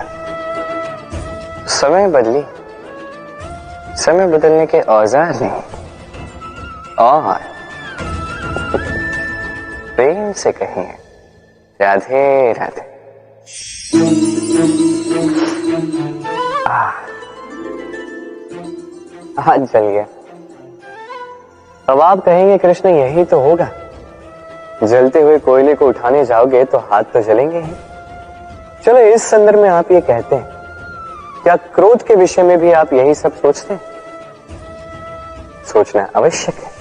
समय बदली। समय बदलने के औज़ार नहीं और प्रेम से कहें राधे राधे। हाथ जल गया। अब आप कहेंगे कृष्ण, यही तो होगा। जलते हुए कोयले को उठाने जाओगे तो हाथ तो जलेंगे ही। चलो इस संदर्भ में आप ये कहते हैं। क्या क्रोध के विषय में भी आप यही सब सोचते हैं? सोचना आवश्यक है,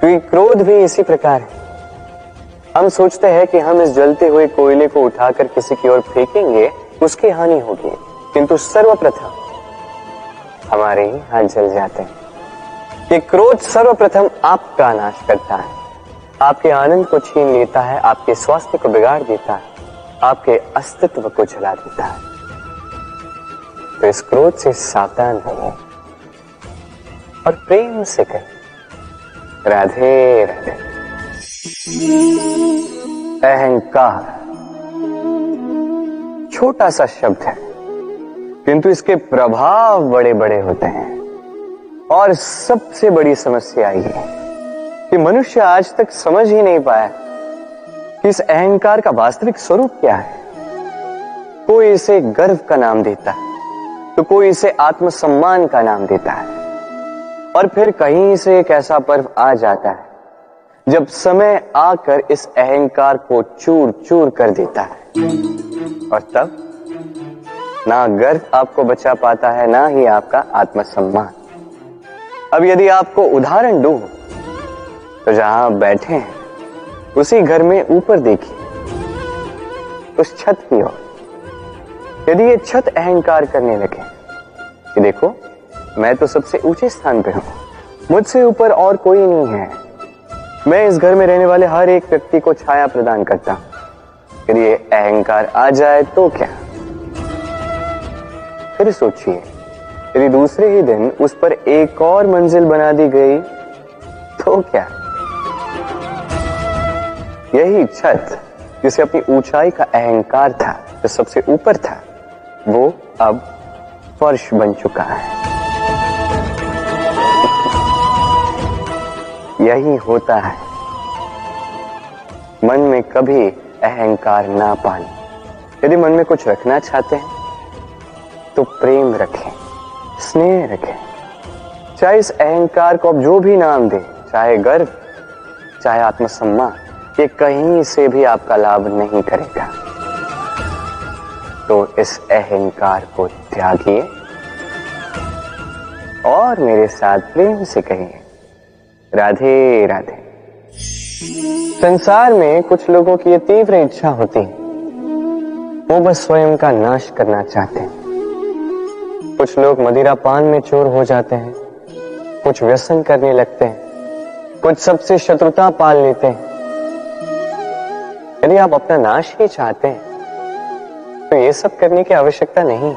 क्योंकि क्रोध भी इसी प्रकार है। हम सोचते हैं कि हम इस जलते हुए कोयले को उठाकर किसी की ओर फेंकेंगे, उसकी हानि होगी। किंतु सर्वप्रथम हमारे ही हाथ जल जाते हैं। ये क्रोध सर्वप्रथम आपका नाश करता है। आपके आनंद को छीन लेता है, आपके स्वास्थ्य को बिगाड़ देता है, आपके अस्तित्व को जला देता है। तो इस क्रोध से सावधान रहिए और प्रेम से कहें, राधे राधे। अहंकार छोटा सा शब्द है, किंतु इसके प्रभाव बड़े बड़े होते हैं। और सबसे बड़ी समस्या ये कि मनुष्य आज तक समझ ही नहीं पाया कि इस अहंकार का वास्तविक स्वरूप क्या है। कोई इसे गर्व का नाम देता है। तो कोई इसे आत्मसम्मान का नाम देता है। और फिर कहीं से एक ऐसा पर्व आ जाता है, जब समय आकर इस अहंकार को चूर चूर कर देता है। और तब ना गर्व आपको बचा पाता है, ना ही आपका आत्मसम्मान। अब यदि आपको उदाहरण दू तो जहाँ आप बैठे हैं, उसी घर में ऊपर देखिए, उस छत की ओर। यदि ये छत अहंकार करने लगे कि देखो, मैं तो सबसे ऊँचे स्थान पे हूँ। मुझसे ऊपर और कोई नहीं है। मैं इस घर में रहने वाले हर एक व्यक्ति को छाया प्रदान करता फिर ये अहंकार आ जाए तो क्या? फिर सोचिए, यदि दूसरे ही दिन उस पर एक और मंजिल बना दी गई तो क्या? यही छत, जिसे अपनी ऊंचाई का अहंकार था, जो सबसे ऊपर था वो अब फर्श बन चुका है। यही होता है। मन में कभी अहंकार ना पाने यदि मन में कुछ रखना चाहते हैं तो प्रेम रखें, स्नेह रखें। चाहे इस अहंकार को अब जो भी नाम दे, चाहे गर्व, चाहे आत्मसम्मान, ये कहीं से भी आपका लाभ नहीं करेगा। तो इस अहंकार को त्यागिए और मेरे साथ प्रेम से कहिए, राधे राधे। संसार में कुछ लोगों की तीव्र इच्छा होती है। वो बस स्वयं का नाश करना चाहते हैं। कुछ लोग मदिरा पान में चोर हो जाते हैं। कुछ व्यसन करने लगते हैं। कुछ सबसे शत्रुता पाल लेते हैं। यदि आप अपना नाश ही चाहते हैं तो ये सब करने की आवश्यकता नहीं।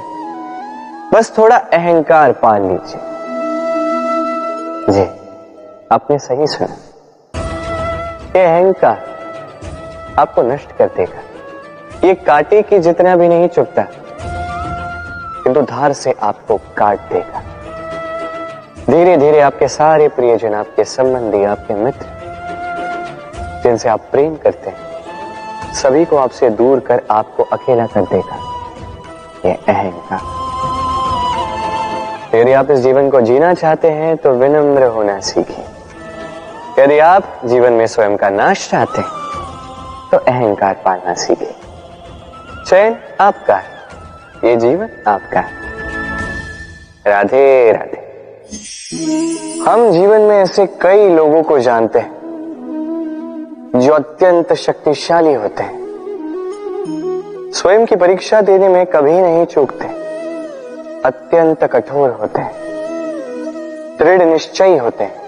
बस थोड़ा अहंकार पाल लीजिए। जी, आपने सही सुना। ये अहंकार आपको नष्ट कर देगा। ये काटे की जितना भी नहीं चुपता किंतु धार से आपको काट देगा। धीरे धीरे आपके सारे प्रियजन, आपके संबंधी, आपके मित्र, जिनसे आप प्रेम करते हैं सभी को आपसे दूर कर आपको अकेला कर देगा। ये अहंकार। यदि आप इस जीवन को जीना चाहते हैं तो विनम्र होना सीखिए यदि आप जीवन में स्वयं का नाश चाहते हैं तो अहंकार पालना सीखें। चैन आपका ये जीवन आपका राधे राधे। हम जीवन में ऐसे कई लोगों को जानते हैं। जो अत्यंत शक्तिशाली होते हैं। स्वयं की परीक्षा देने में कभी नहीं चूकते। अत्यंत कठोर होते हैं। दृढ़ निश्चयी होते हैं।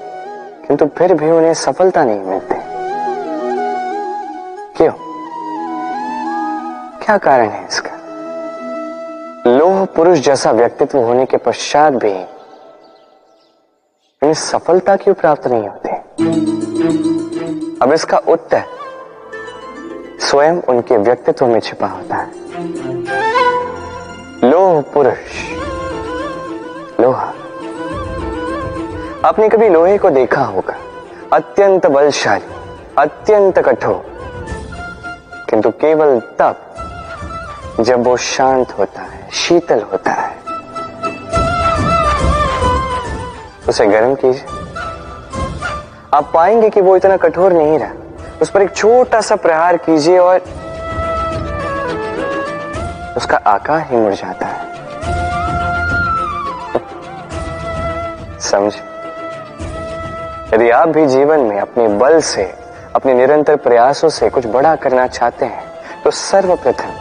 किंतु फिर भी उन्हें सफलता नहीं मिलती। क्यों? क्या कारण है इसका? लोह पुरुष जैसा व्यक्तित्व होने के पश्चात भी उन्हें सफलता क्यों प्राप्त नहीं होती? अब इसका उत्तर स्वयं उनके व्यक्तित्व में छिपा होता है। लोह पुरुष। लोहा। आपने कभी लोहे को देखा होगा? अत्यंत बलशाली, अत्यंत कठोर। किंतु केवल तब जब वो शांत होता है, शीतल होता है। उसे गर्म कीजिए। आप पाएँगे कि वो इतना कठोर नहीं रहा। उस पर एक छोटा सा प्रहार कीजिए और उसका आकार ही मुड़ जाता है। समझ? यदि आप भी जीवन में अपने बल से, अपने निरंतर प्रयासों से कुछ बड़ा करना चाहते हैं तो सर्वप्रथम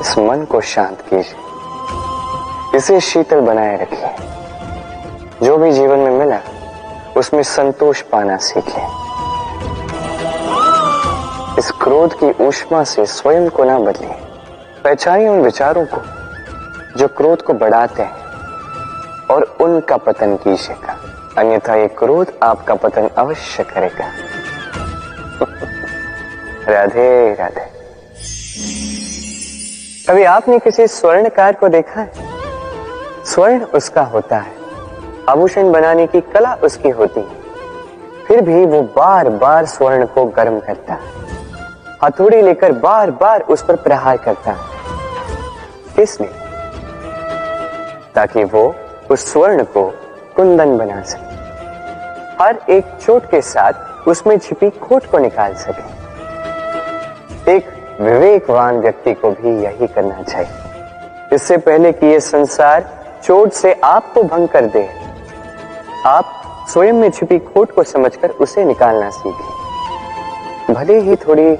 इस मन को शांत कीजिए। इसे शीतल बनाए रखिए। जो भी जीवन में मिला उसमें संतोष पाना सीखिए इस क्रोध की ऊष्मा से स्वयं को ना बदलिए पहचानिए उन विचारों को, जो क्रोध को बढ़ाते हैं, और उनका पतन कीजिएगा। अन्यथा ये क्रोध आपका पतन अवश्य करेगा। [laughs] राधे राधे। कभी आपने किसी स्वर्णकार को देखा है? स्वर्ण उसका होता है। आभूषण बनाने की कला उसकी होती है। फिर भी वो बार बार स्वर्ण को गर्म करता हथौड़ी लेकर बार बार उस पर प्रहार करता इसलिए ताकि वो उस स्वर्ण को कुंदन बना सके। हर एक चोट के साथ उसमें छिपी खोट को निकाल सके। एक विवेकवान व्यक्ति को भी यही करना चाहिए। इससे पहले कि ये संसार चोट से आपको भंग कर दे। आप स्वयं में छिपी खोट को समझकर उसे निकालना सीखें। भले ही थोड़ी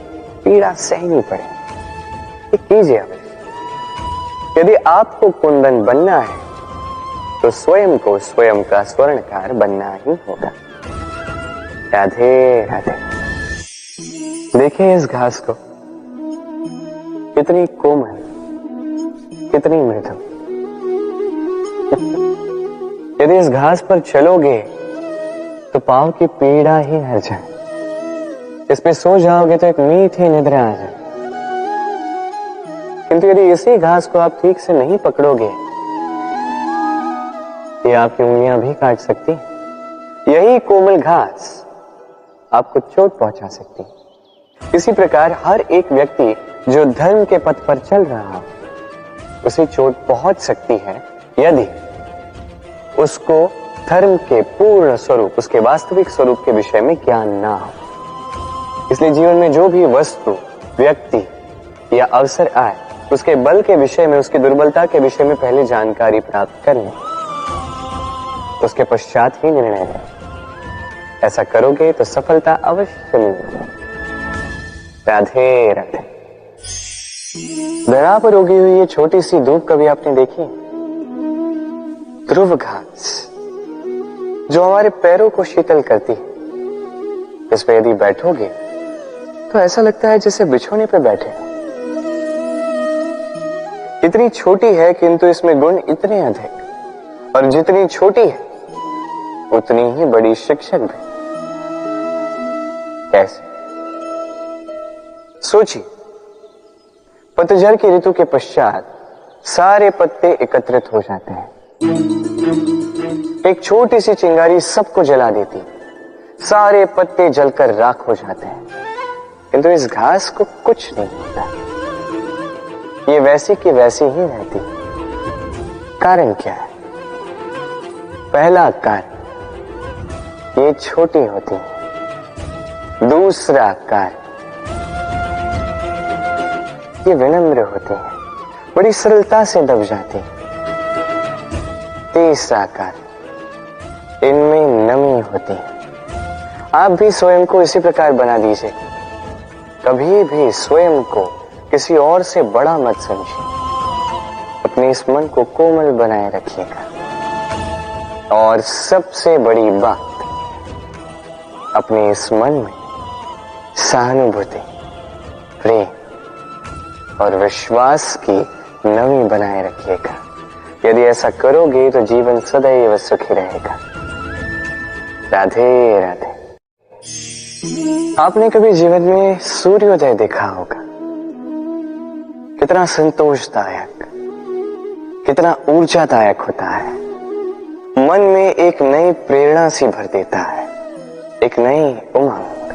पीड़ा सहनी पड़े, ये कीजिए अब यदि आपको कुंदन बनना है तो स्वयं को स्वयं का स्वर्णकार बनना ही होगा। राधे राधे। देखिए इस घास को। कितनी कोमल, कितनी मृदु। यदि इस घास पर चलोगे तो पाव की पीड़ा ही हर जाए। इसमें सो जाओगे तो एक मीठी निद्रा आ जाए। किंतु यदि इसी घास को आप ठीक से नहीं पकड़ोगे ये आपकी उंगलियाँ भी काट सकती यही कोमल घास आपको चोट पहुँचा सकती इसी प्रकार हर एक व्यक्ति जो धर्म के पथ पर चल रहा उसे चोट पहुँच सकती है यदि उसको धर्म के पूर्ण स्वरूप, उसके वास्तविक स्वरूप के विषय में ज्ञान ना हो। इसलिए जीवन में जो भी वस्तु, व्यक्ति या अवसर आए, उसके बल के विषय में, उसकी दुर्बलता के विषय में पहले जानकारी प्राप्त कर। लें उसके पश्चात ही निर्णय लें। ऐसा करोगे तो सफलता अवश्य मिलेगी। राधे राधे। धरा पर उगी हुई ये छोटी सी धूप कभी आपने देखी? ध्रुव घास जो हमारे पैरों को शीतल करती है। इस पर यदि बैठोगे तो ऐसा लगता है जैसे बिछोने पर बैठे। इतनी छोटी है किंतु इसमें गुण इतने अधिक। और जितनी छोटी है, उतनी ही बड़ी शिक्षक भी। कैसे? सोचिए, पतझड़ की ऋतु के पश्चात सारे पत्ते एकत्रित हो जाते हैं। एक छोटी सी चिंगारी सबको जला देती। सारे पत्ते जलकर राख हो जाते हैं। किंतु इस घास को कुछ नहीं होता। ये वैसी की वैसी ही रहती। कारण क्या है? पहला कारण, ये छोटी होती है। दूसरा कारण, ये विनम्र होती है। बड़ी सरलता से दब जाती है। तीसरा कार्य इनमें नमी होती है। आप भी स्वयं को इसी प्रकार बना दीजिए। कभी भी स्वयं को किसी और से बड़ा मत समझिए। अपने इस मन को कोमल बनाए रखिएगा। और सबसे बड़ी बात, अपने इस मन में सहानुभूति, प्रेम और विश्वास की नमी बनाए रखिएगा। यदि ऐसा करोगे तो जीवन सदैव सुखी रहेगा। राधे राधे। आपने कभी जीवन में सूर्योदय देखा होगा? कितना संतोषदायक, कितना ऊर्जादायक होता है। मन में एक नई प्रेरणा सी भर देता है, एक नई उमंग।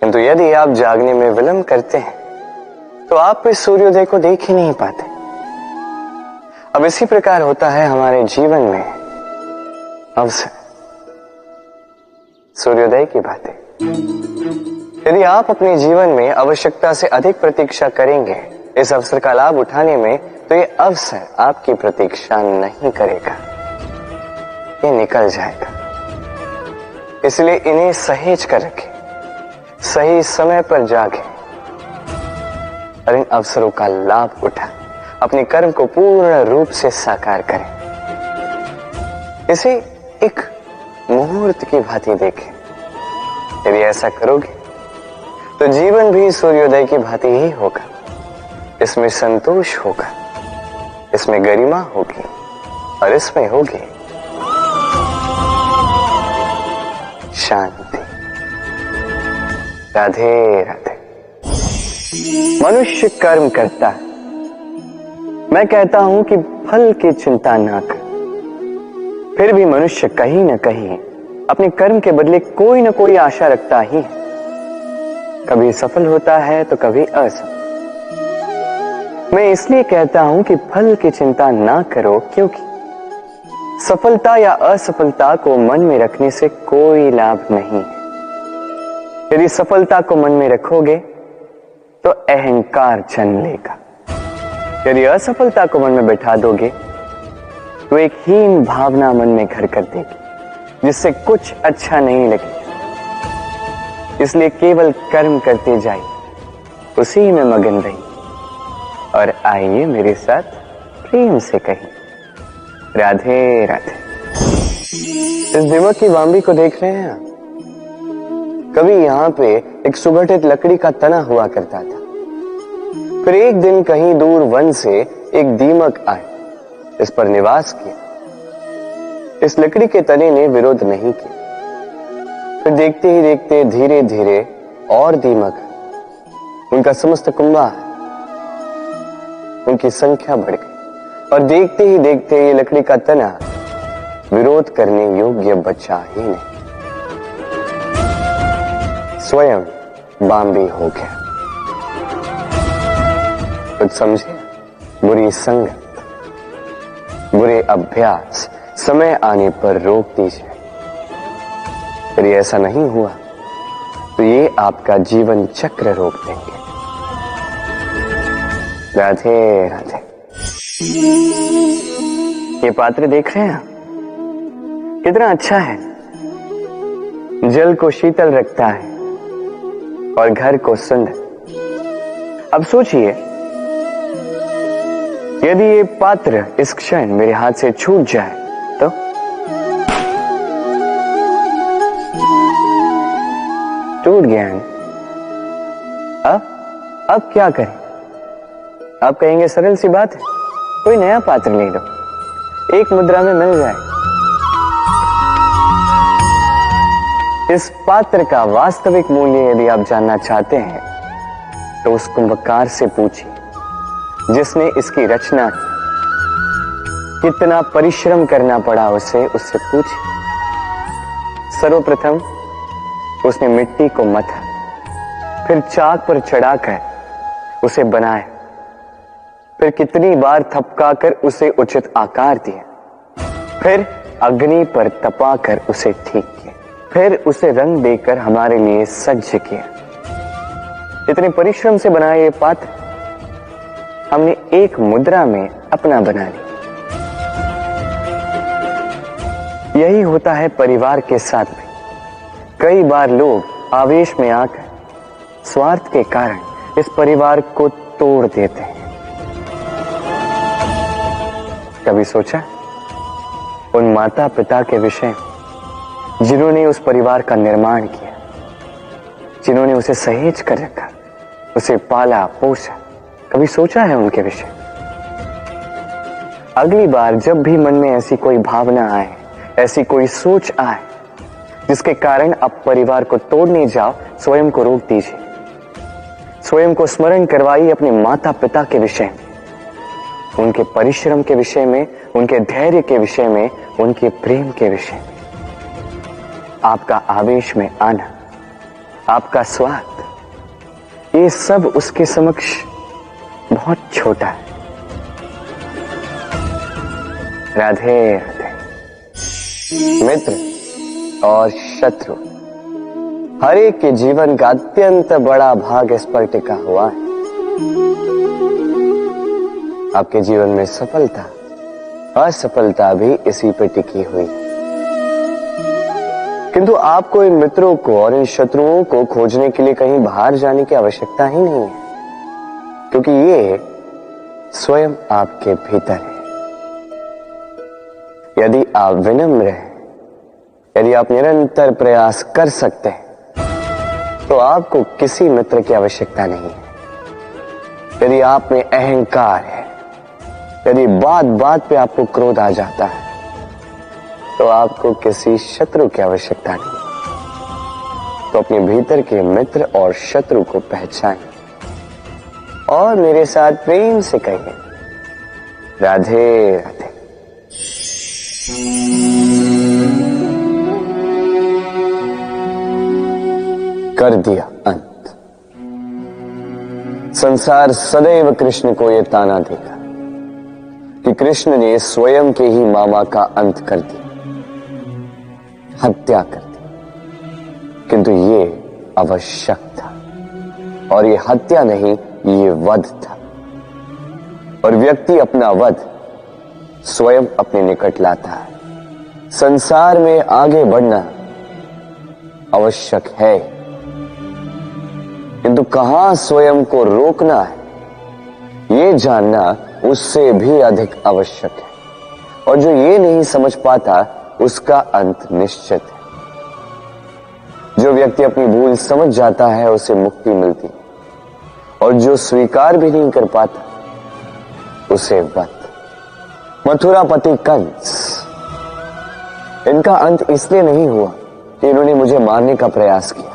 किंतु यदि आप जागने में विलंब करते हैं तो आप इस सूर्योदय को देख ही नहीं पाते। अब इसी प्रकार होता है हमारे जीवन में अवसर। सूर्योदय की बातें। यदि आप अपने जीवन में आवश्यकता से अधिक प्रतीक्षा करेंगे, इस अवसर का लाभ उठाने में तो ये अवसर आपकी प्रतीक्षा नहीं करेगा। ये निकल जाएगा। इसलिए इन्हें सहेज कर रखें। सही समय पर जागे। और इन अवसरों का लाभ उठाएँ। अपने कर्म को पूर्ण रूप से साकार करें। इसे एक मुहूर्त की भांति देखे। यदि ऐसा करोगे तो जीवन भी सूर्योदय की भांति ही होगा। इसमें संतोष होगा, इसमें गरिमा होगी और इसमें होगी शांति। राधे राधे। मनुष्य कर्म करता है। मैं कहता हूँ कि फल की चिंता ना कर। फिर भी मनुष्य कहीं ना कहीं अपने कर्म के बदले कोई ना कोई आशा रखता ही है। कभी सफल होता है तो कभी असफल। मैं इसलिए कहता हूँ कि फल की चिंता ना करो, क्योंकि सफलता या असफलता को मन में रखने से कोई लाभ नहीं है। यदि सफलता को मन में रखोगे तो अहंकार जन्म लेगा। यदि असफलता को मन में बैठा दोगे तो एक हीन भावना मन में घर कर देगी, जिससे कुछ अच्छा नहीं लगे इसलिए केवल कर्म करते जाइए, उसी में मगन रही और आइए मेरे साथ प्रेम से कहीं राधे राधे। इस दिमक की बाम्बी को देख रहे हैं आप? कभी यहाँ पे एक सुगठित लकड़ी का तना हुआ करता था। फिर एक दिन कहीं दूर वन से एक दीमक आए। इस पर निवास किया। इस लकड़ी के तने ने विरोध नहीं किया। फिर देखते ही देखते धीरे धीरे और दीमक उनका समस्त कुंभा उनकी संख्या बढ़ गई। और देखते ही देखते ये लकड़ी का तना विरोध करने योग्य बचा ही नहीं। स्वयं बाम्बी हो गया। कुछ समझे? बुरी संगत। बुरे अभ्यास समय आने पर रोक दीजिए। यदि ऐसा नहीं हुआ तो ये आपका जीवन चक्र रोक देंगे। राधे राधे। ये पात्र देख रहे हैं कितना अच्छा है। जल को शीतल रखता है और घर को सुंदर। अब सोचिए यदि ये पात्र इस क्षण मेरे हाथ से छूट जाए तो? टूट गया अब अब क्या करें? आप कहेंगे, सरल सी बात है, कोई नया पात्र ले लो। एक मुद्रा में मिल जाए। इस पात्र का वास्तविक मूल्य यदि आप जानना चाहते हैं तो उस कुंभकार से पूछिए। जिसने इसकी रचना की कितना परिश्रम करना पड़ा उसे, उससे पूछ। सर्वप्रथम उसने मिट्टी को मथा, फिर चाक पर चढ़ाकर उसे बनाया। फिर कितनी बार थपकाकर उसे उचित आकार दिया। फिर अग्नि पर तपाकर उसे ठीक किया। फिर उसे रंग देकर हमारे लिए सज्ज किया। इतने परिश्रम से बनाया ये पात्र हमने एक मुद्रा में अपना बना लिया यही होता है परिवार के साथ भी कई बार लोग आवेश में आकर स्वार्थ के कारण इस परिवार को तोड़ देते हैं। कभी सोचा? उन माता पिता के विषय जिन्होंने उस परिवार का निर्माण किया, जिन्होंने उसे सहेज कर रखा, उसे पाला पोसा कभी सोचा है उनके विषय? अगली बार जब भी मन में ऐसी कोई भावना आए, ऐसी कोई सोच आए, जिसके कारण आप परिवार को तोड़ने जाओ, स्वयं को रोक दीजिए। स्वयं को स्मरण करवाइए अपने माता पिता के विषय। में उनके परिश्रम के विषय में, उनके धैर्य के विषय में, उनके प्रेम के विषय में। आपका आवेश में आना, आपका स्वाद, ये सब उसके समक्ष बहुत छोटा है। राधे राधे। मित्र और शत्रु। हर एक के जीवन का अत्यंत बड़ा भाग इस पर टिका हुआ है। आपके जीवन में सफलता, असफलता भी इसी पर टिकी हुई। किंतु आपको इन मित्रों को और इन शत्रुओं को खोजने के लिए कहीं बाहर जाने की आवश्यकता ही नहीं है। क्योंकि ये स्वयं आपके भीतर है। यदि आप विनम्र हैं, यदि आप निरंतर प्रयास कर सकते हैं तो आपको किसी मित्र की आवश्यकता नहीं है। यदि आप में अहंकार है, यदि बात बात पे आपको क्रोध आ जाता है तो आपको किसी शत्रु की आवश्यकता नहीं। तो अपने भीतर के मित्र और शत्रु को पहचाने। और मेरे साथ प्रेम से कहिए। राधे राधे। कर दिया अंत। संसार सदैव कृष्ण को यह ताना देगा कि कृष्ण ने स्वयं के ही मामा का अंत कर दिया। हत्या कर दी किंतु ये आवश्यक था। और ये हत्या नहीं ये वध था। और व्यक्ति अपना वध स्वयं अपने निकट लाता है। संसार में आगे बढ़ना आवश्यक है। किंतु कहाँ स्वयं को रोकना है, ये जानना उससे भी अधिक आवश्यक है। और जो ये नहीं समझ पाता, उसका अंत निश्चित है। जो व्यक्ति अपनी भूल समझ जाता है, उसे मुक्ति मिलती और जो स्वीकार भी नहीं कर पाता, उसे वत मथुरापति कंस। इनका अंत इसलिए नहीं हुआ कि इन्होंने मुझे मारने का प्रयास किया।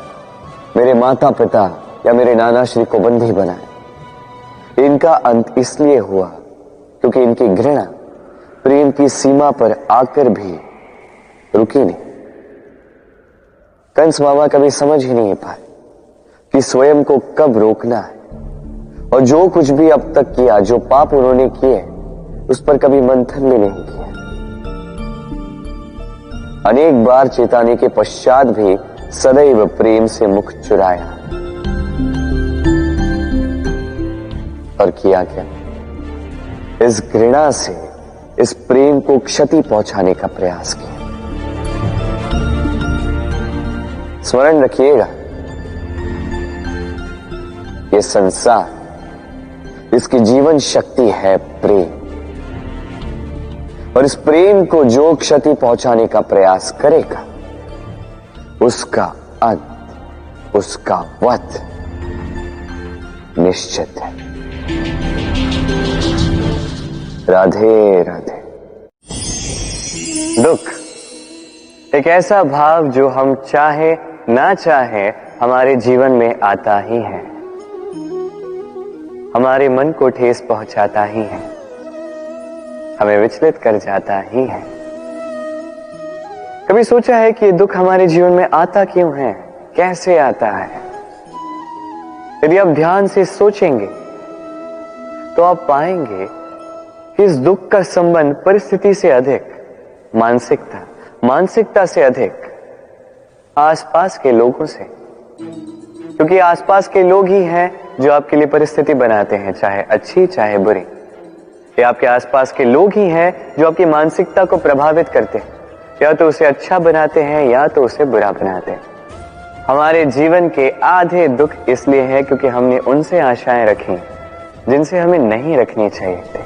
मेरे माता पिता या मेरे नाना श्री को बंदी बनाए। इनका अंत इसलिए हुआ क्योंकि इनकी घृणा, प्रेम की सीमा पर आकर भी रुकी नहीं। कंस मामा कभी समझ ही नहीं पाए कि स्वयं को कब रोकना है। और जो कुछ भी अब तक किया, जो पाप उन्होंने किए, उस पर कभी मंथन भी नहीं किया। अनेक बार चेताने के पश्चात भी सदैव प्रेम से मुख चुराया। और किया क्या? इस घृणा से, इस प्रेम को क्षति पहुँचाने का प्रयास किया। स्मरण रखिएगा, ये संसार इसकी जीवन शक्ति है प्रेम। और इस प्रेम को जो क्षति पहुँचाने का प्रयास करेगा, उसका अंत, उसका वध निश्चित है। राधे राधे। दुख, एक ऐसा भाव जो हम चाहे, ना चाहे, हमारे जीवन में आता ही है। हमारे मन को ठेस पहुंचाता ही है। हमें विचलित कर जाता ही है। कभी सोचा है कि दुख हमारे जीवन में आता क्यों है? कैसे आता है? यदि आप ध्यान से सोचेंगे तो आप पाएँगे कि इस दुख का संबंध परिस्थिति से अधिक, मानसिकता मानसिकता से अधिक आसपास के लोगों से। क्योंकि आसपास के लोग ही हैं जो आपके लिए परिस्थिति बनाते हैं, चाहे अच्छी, चाहे बुरी। ये आपके आसपास के लोग ही हैं जो आपकी मानसिकता को प्रभावित करते हैं। या तो उसे अच्छा बनाते हैं, या तो उसे बुरा बनाते हैं। हमारे जीवन के आधे दुख इसलिए है क्योंकि हमने उनसे आशाएँ रखी जिनसे हमें नहीं रखनी चाहिए थी।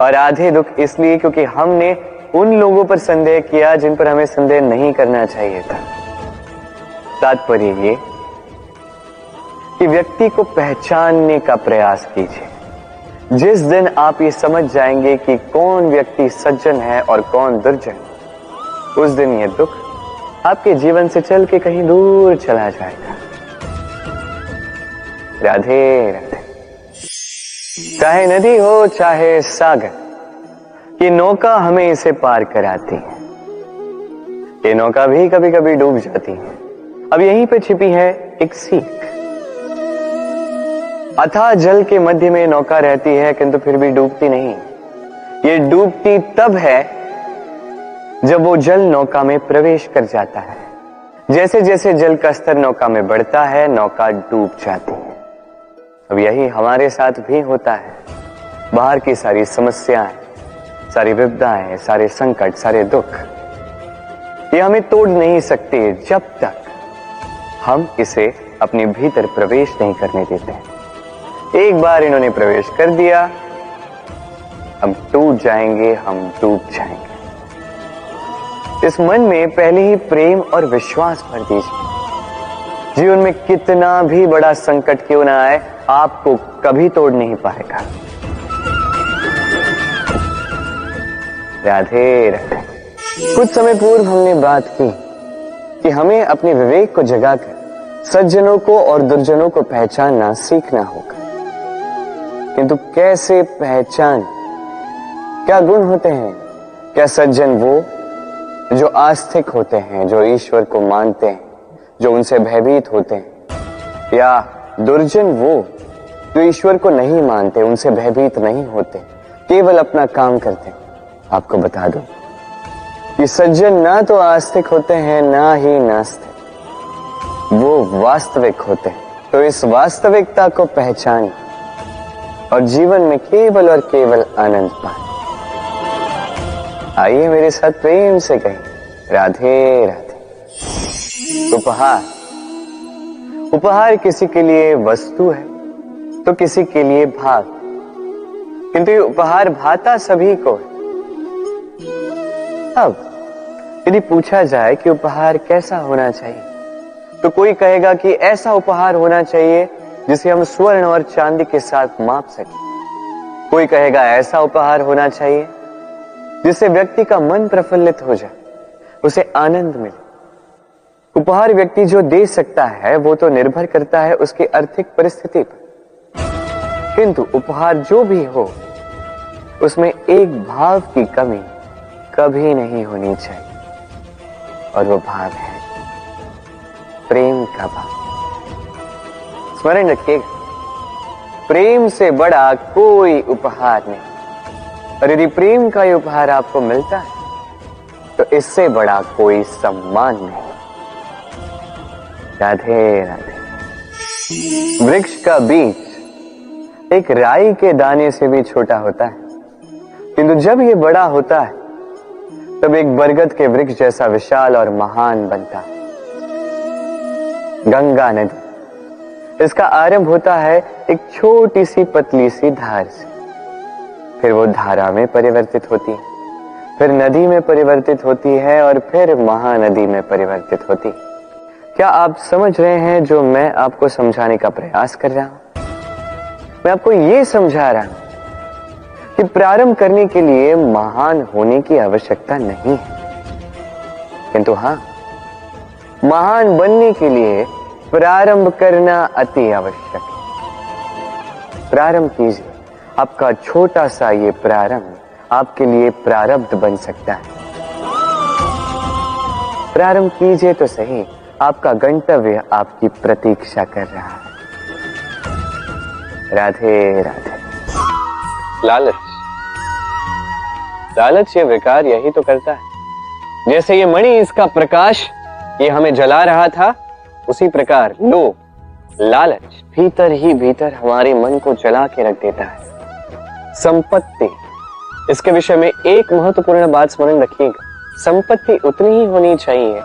और आधे दुख इसलिए क्योंकि हमने उन लोगों पर संदेह किया जिन पर हमें संदेह नहीं करना चाहिए था। तात्पर्य ये कि व्यक्ति को पहचानने का प्रयास कीजिए। जिस दिन आप ये समझ जाएँगे कि कौन व्यक्ति सज्जन है और कौन दुर्जन, उस दिन ये दुख आपके जीवन से चल के कहीं दूर चला जाएगा। राधे राधे। चाहे नदी हो, चाहे सागर, ये नौका हमें इसे पार कराती है। ये नौका भी कभी कभी डूब जाती है। अब यहीं पे छिपी है एक सीख। अथा जल के मध्य में नौका रहती है, किंतु फिर भी डूबती नहीं। ये डूबती तब है, जब वो जल नौका में प्रवेश कर जाता है। जैसे जैसे जल का स्तर नौका में बढ़ता है, नौका डूब जाती है। अब यही हमारे साथ भी होता है। बाहर की सारी समस्याएँ, सारी विपदाएँ, सारे संकट, सारे दुख, ये हमें तोड़ नहीं सकते जब तक हम इसे अपने भीतर प्रवेश नहीं करने देते हैं। एक बार इन्होंने प्रवेश कर दिया। हम टूट जाएँगे, हम डूब जाएँगे। इस मन में पहले ही प्रेम और विश्वास भर दीजिए। जीवन में कितना भी बड़ा संकट क्यों ना आए, आपको कभी तोड़ नहीं पाएगा। राधे राधे। कुछ समय पूर्व हमने बात की कि हमें अपने विवेक को जगाकर सज्जनों को और दुर्जनों को पहचानना, सीखना होगा। किंतु कैसे पहचान? क्या गुण होते हैं? क्या सज्जन वो जो आस्थिक होते हैं, जो ईश्वर को मानते हैं, जो उनसे भयभीत होते हैं? या दुर्जन वो जो ईश्वर को नहीं मानते, उनसे भयभीत नहीं होते, केवल अपना काम करते आपको बता दो कि सज्जन ना तो आस्तिक होते हैं, ना ही नास्तिक। वो वास्तविक होते हैं। तो इस वास्तविकता को पहचान और जीवन में केवल और केवल आनंद पाए। आइए मेरे साथ प्रेम से कहें, राधे राधे। उपहार। उपहार किसी के लिए वस्तु है तो किसी के लिए भाग। किंतु ये उपहार भाता सभी को है। अब, यदि पूछा जाए कि उपहार कैसा होना चाहिए तो कोई कहेगा कि ऐसा उपहार होना चाहिए जिसे हम स्वर्ण और चांदी के साथ माप सके। कोई कहेगा, ऐसा उपहार होना चाहिए जिससे व्यक्ति का मन प्रफुल्लित हो जाए, उसे आनंद मिले। उपहार व्यक्ति जो दे सकता है, वो तो निर्भर करता है उसकी आर्थिक परिस्थिति पर। किंतु उपहार जो भी हो, उसमें एक भाव की कमी कभी नहीं होनी चाहिए, और वो भाव है प्रेम का भाव। स्मरण रखिएगा प्रेम से बड़ा कोई उपहार नहीं। और यदि प्रेम का ये उपहार आपको मिलता है तो इससे बड़ा कोई सम्मान नहीं। राधे राधे। वृक्ष का बीज एक राई के दाने से भी छोटा होता है। किंतु जब ये बड़ा होता है, तब एक बरगद के वृक्ष जैसा विशाल और महान बनता है। गंगा नदी। इसका आरंभ होता है एक छोटी सी पतली सी धार से। फिर वो धारा में परिवर्तित होती है। फिर नदी में परिवर्तित होती है और फिर महानदी में परिवर्तित होती है। क्या आप समझ रहे हैं जो मैं आपको समझाने का प्रयास कर रहा हूँ? मैं आपको यह समझा रहा हूँ कि प्रारंभ करने के लिए महान होने की आवश्यकता नहीं है। किंतु हाँ, महान बनने के लिए प्रारंभ करना अति आवश्यक। है प्रारंभ कीजिए। आपका छोटा सा ये प्रारंभ आपके लिए प्रारब्ध बन सकता है। प्रारंभ कीजिए तो सही, आपका गंतव्य आपकी प्रतीक्षा कर रहा है। राधे राधे। लालच। लालच ये विकार यही तो करता है। जैसे ये मणि इसका प्रकाश, ये हमें जला रहा था उसी प्रकार लोभ लालच भीतर ही भीतर हमारे मन को जला के रख देता है। संपत्ति, इसके विषय में एक महत्वपूर्ण बात स्मरण रखिएगा। संपत्ति उतनी ही होनी चाहिए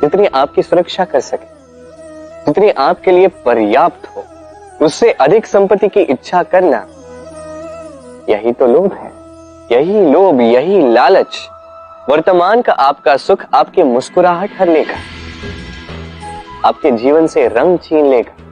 जितनी आपकी सुरक्षा कर सके, जितनी आपके लिए पर्याप्त हो। उससे अधिक संपत्ति की इच्छा करना, यही तो लोभ है। यही लोभ, यही लालच। वर्तमान का आपका सुख आपकी मुस्कुराहट हरने लेगा आपके जीवन से रंग छीन लेगा।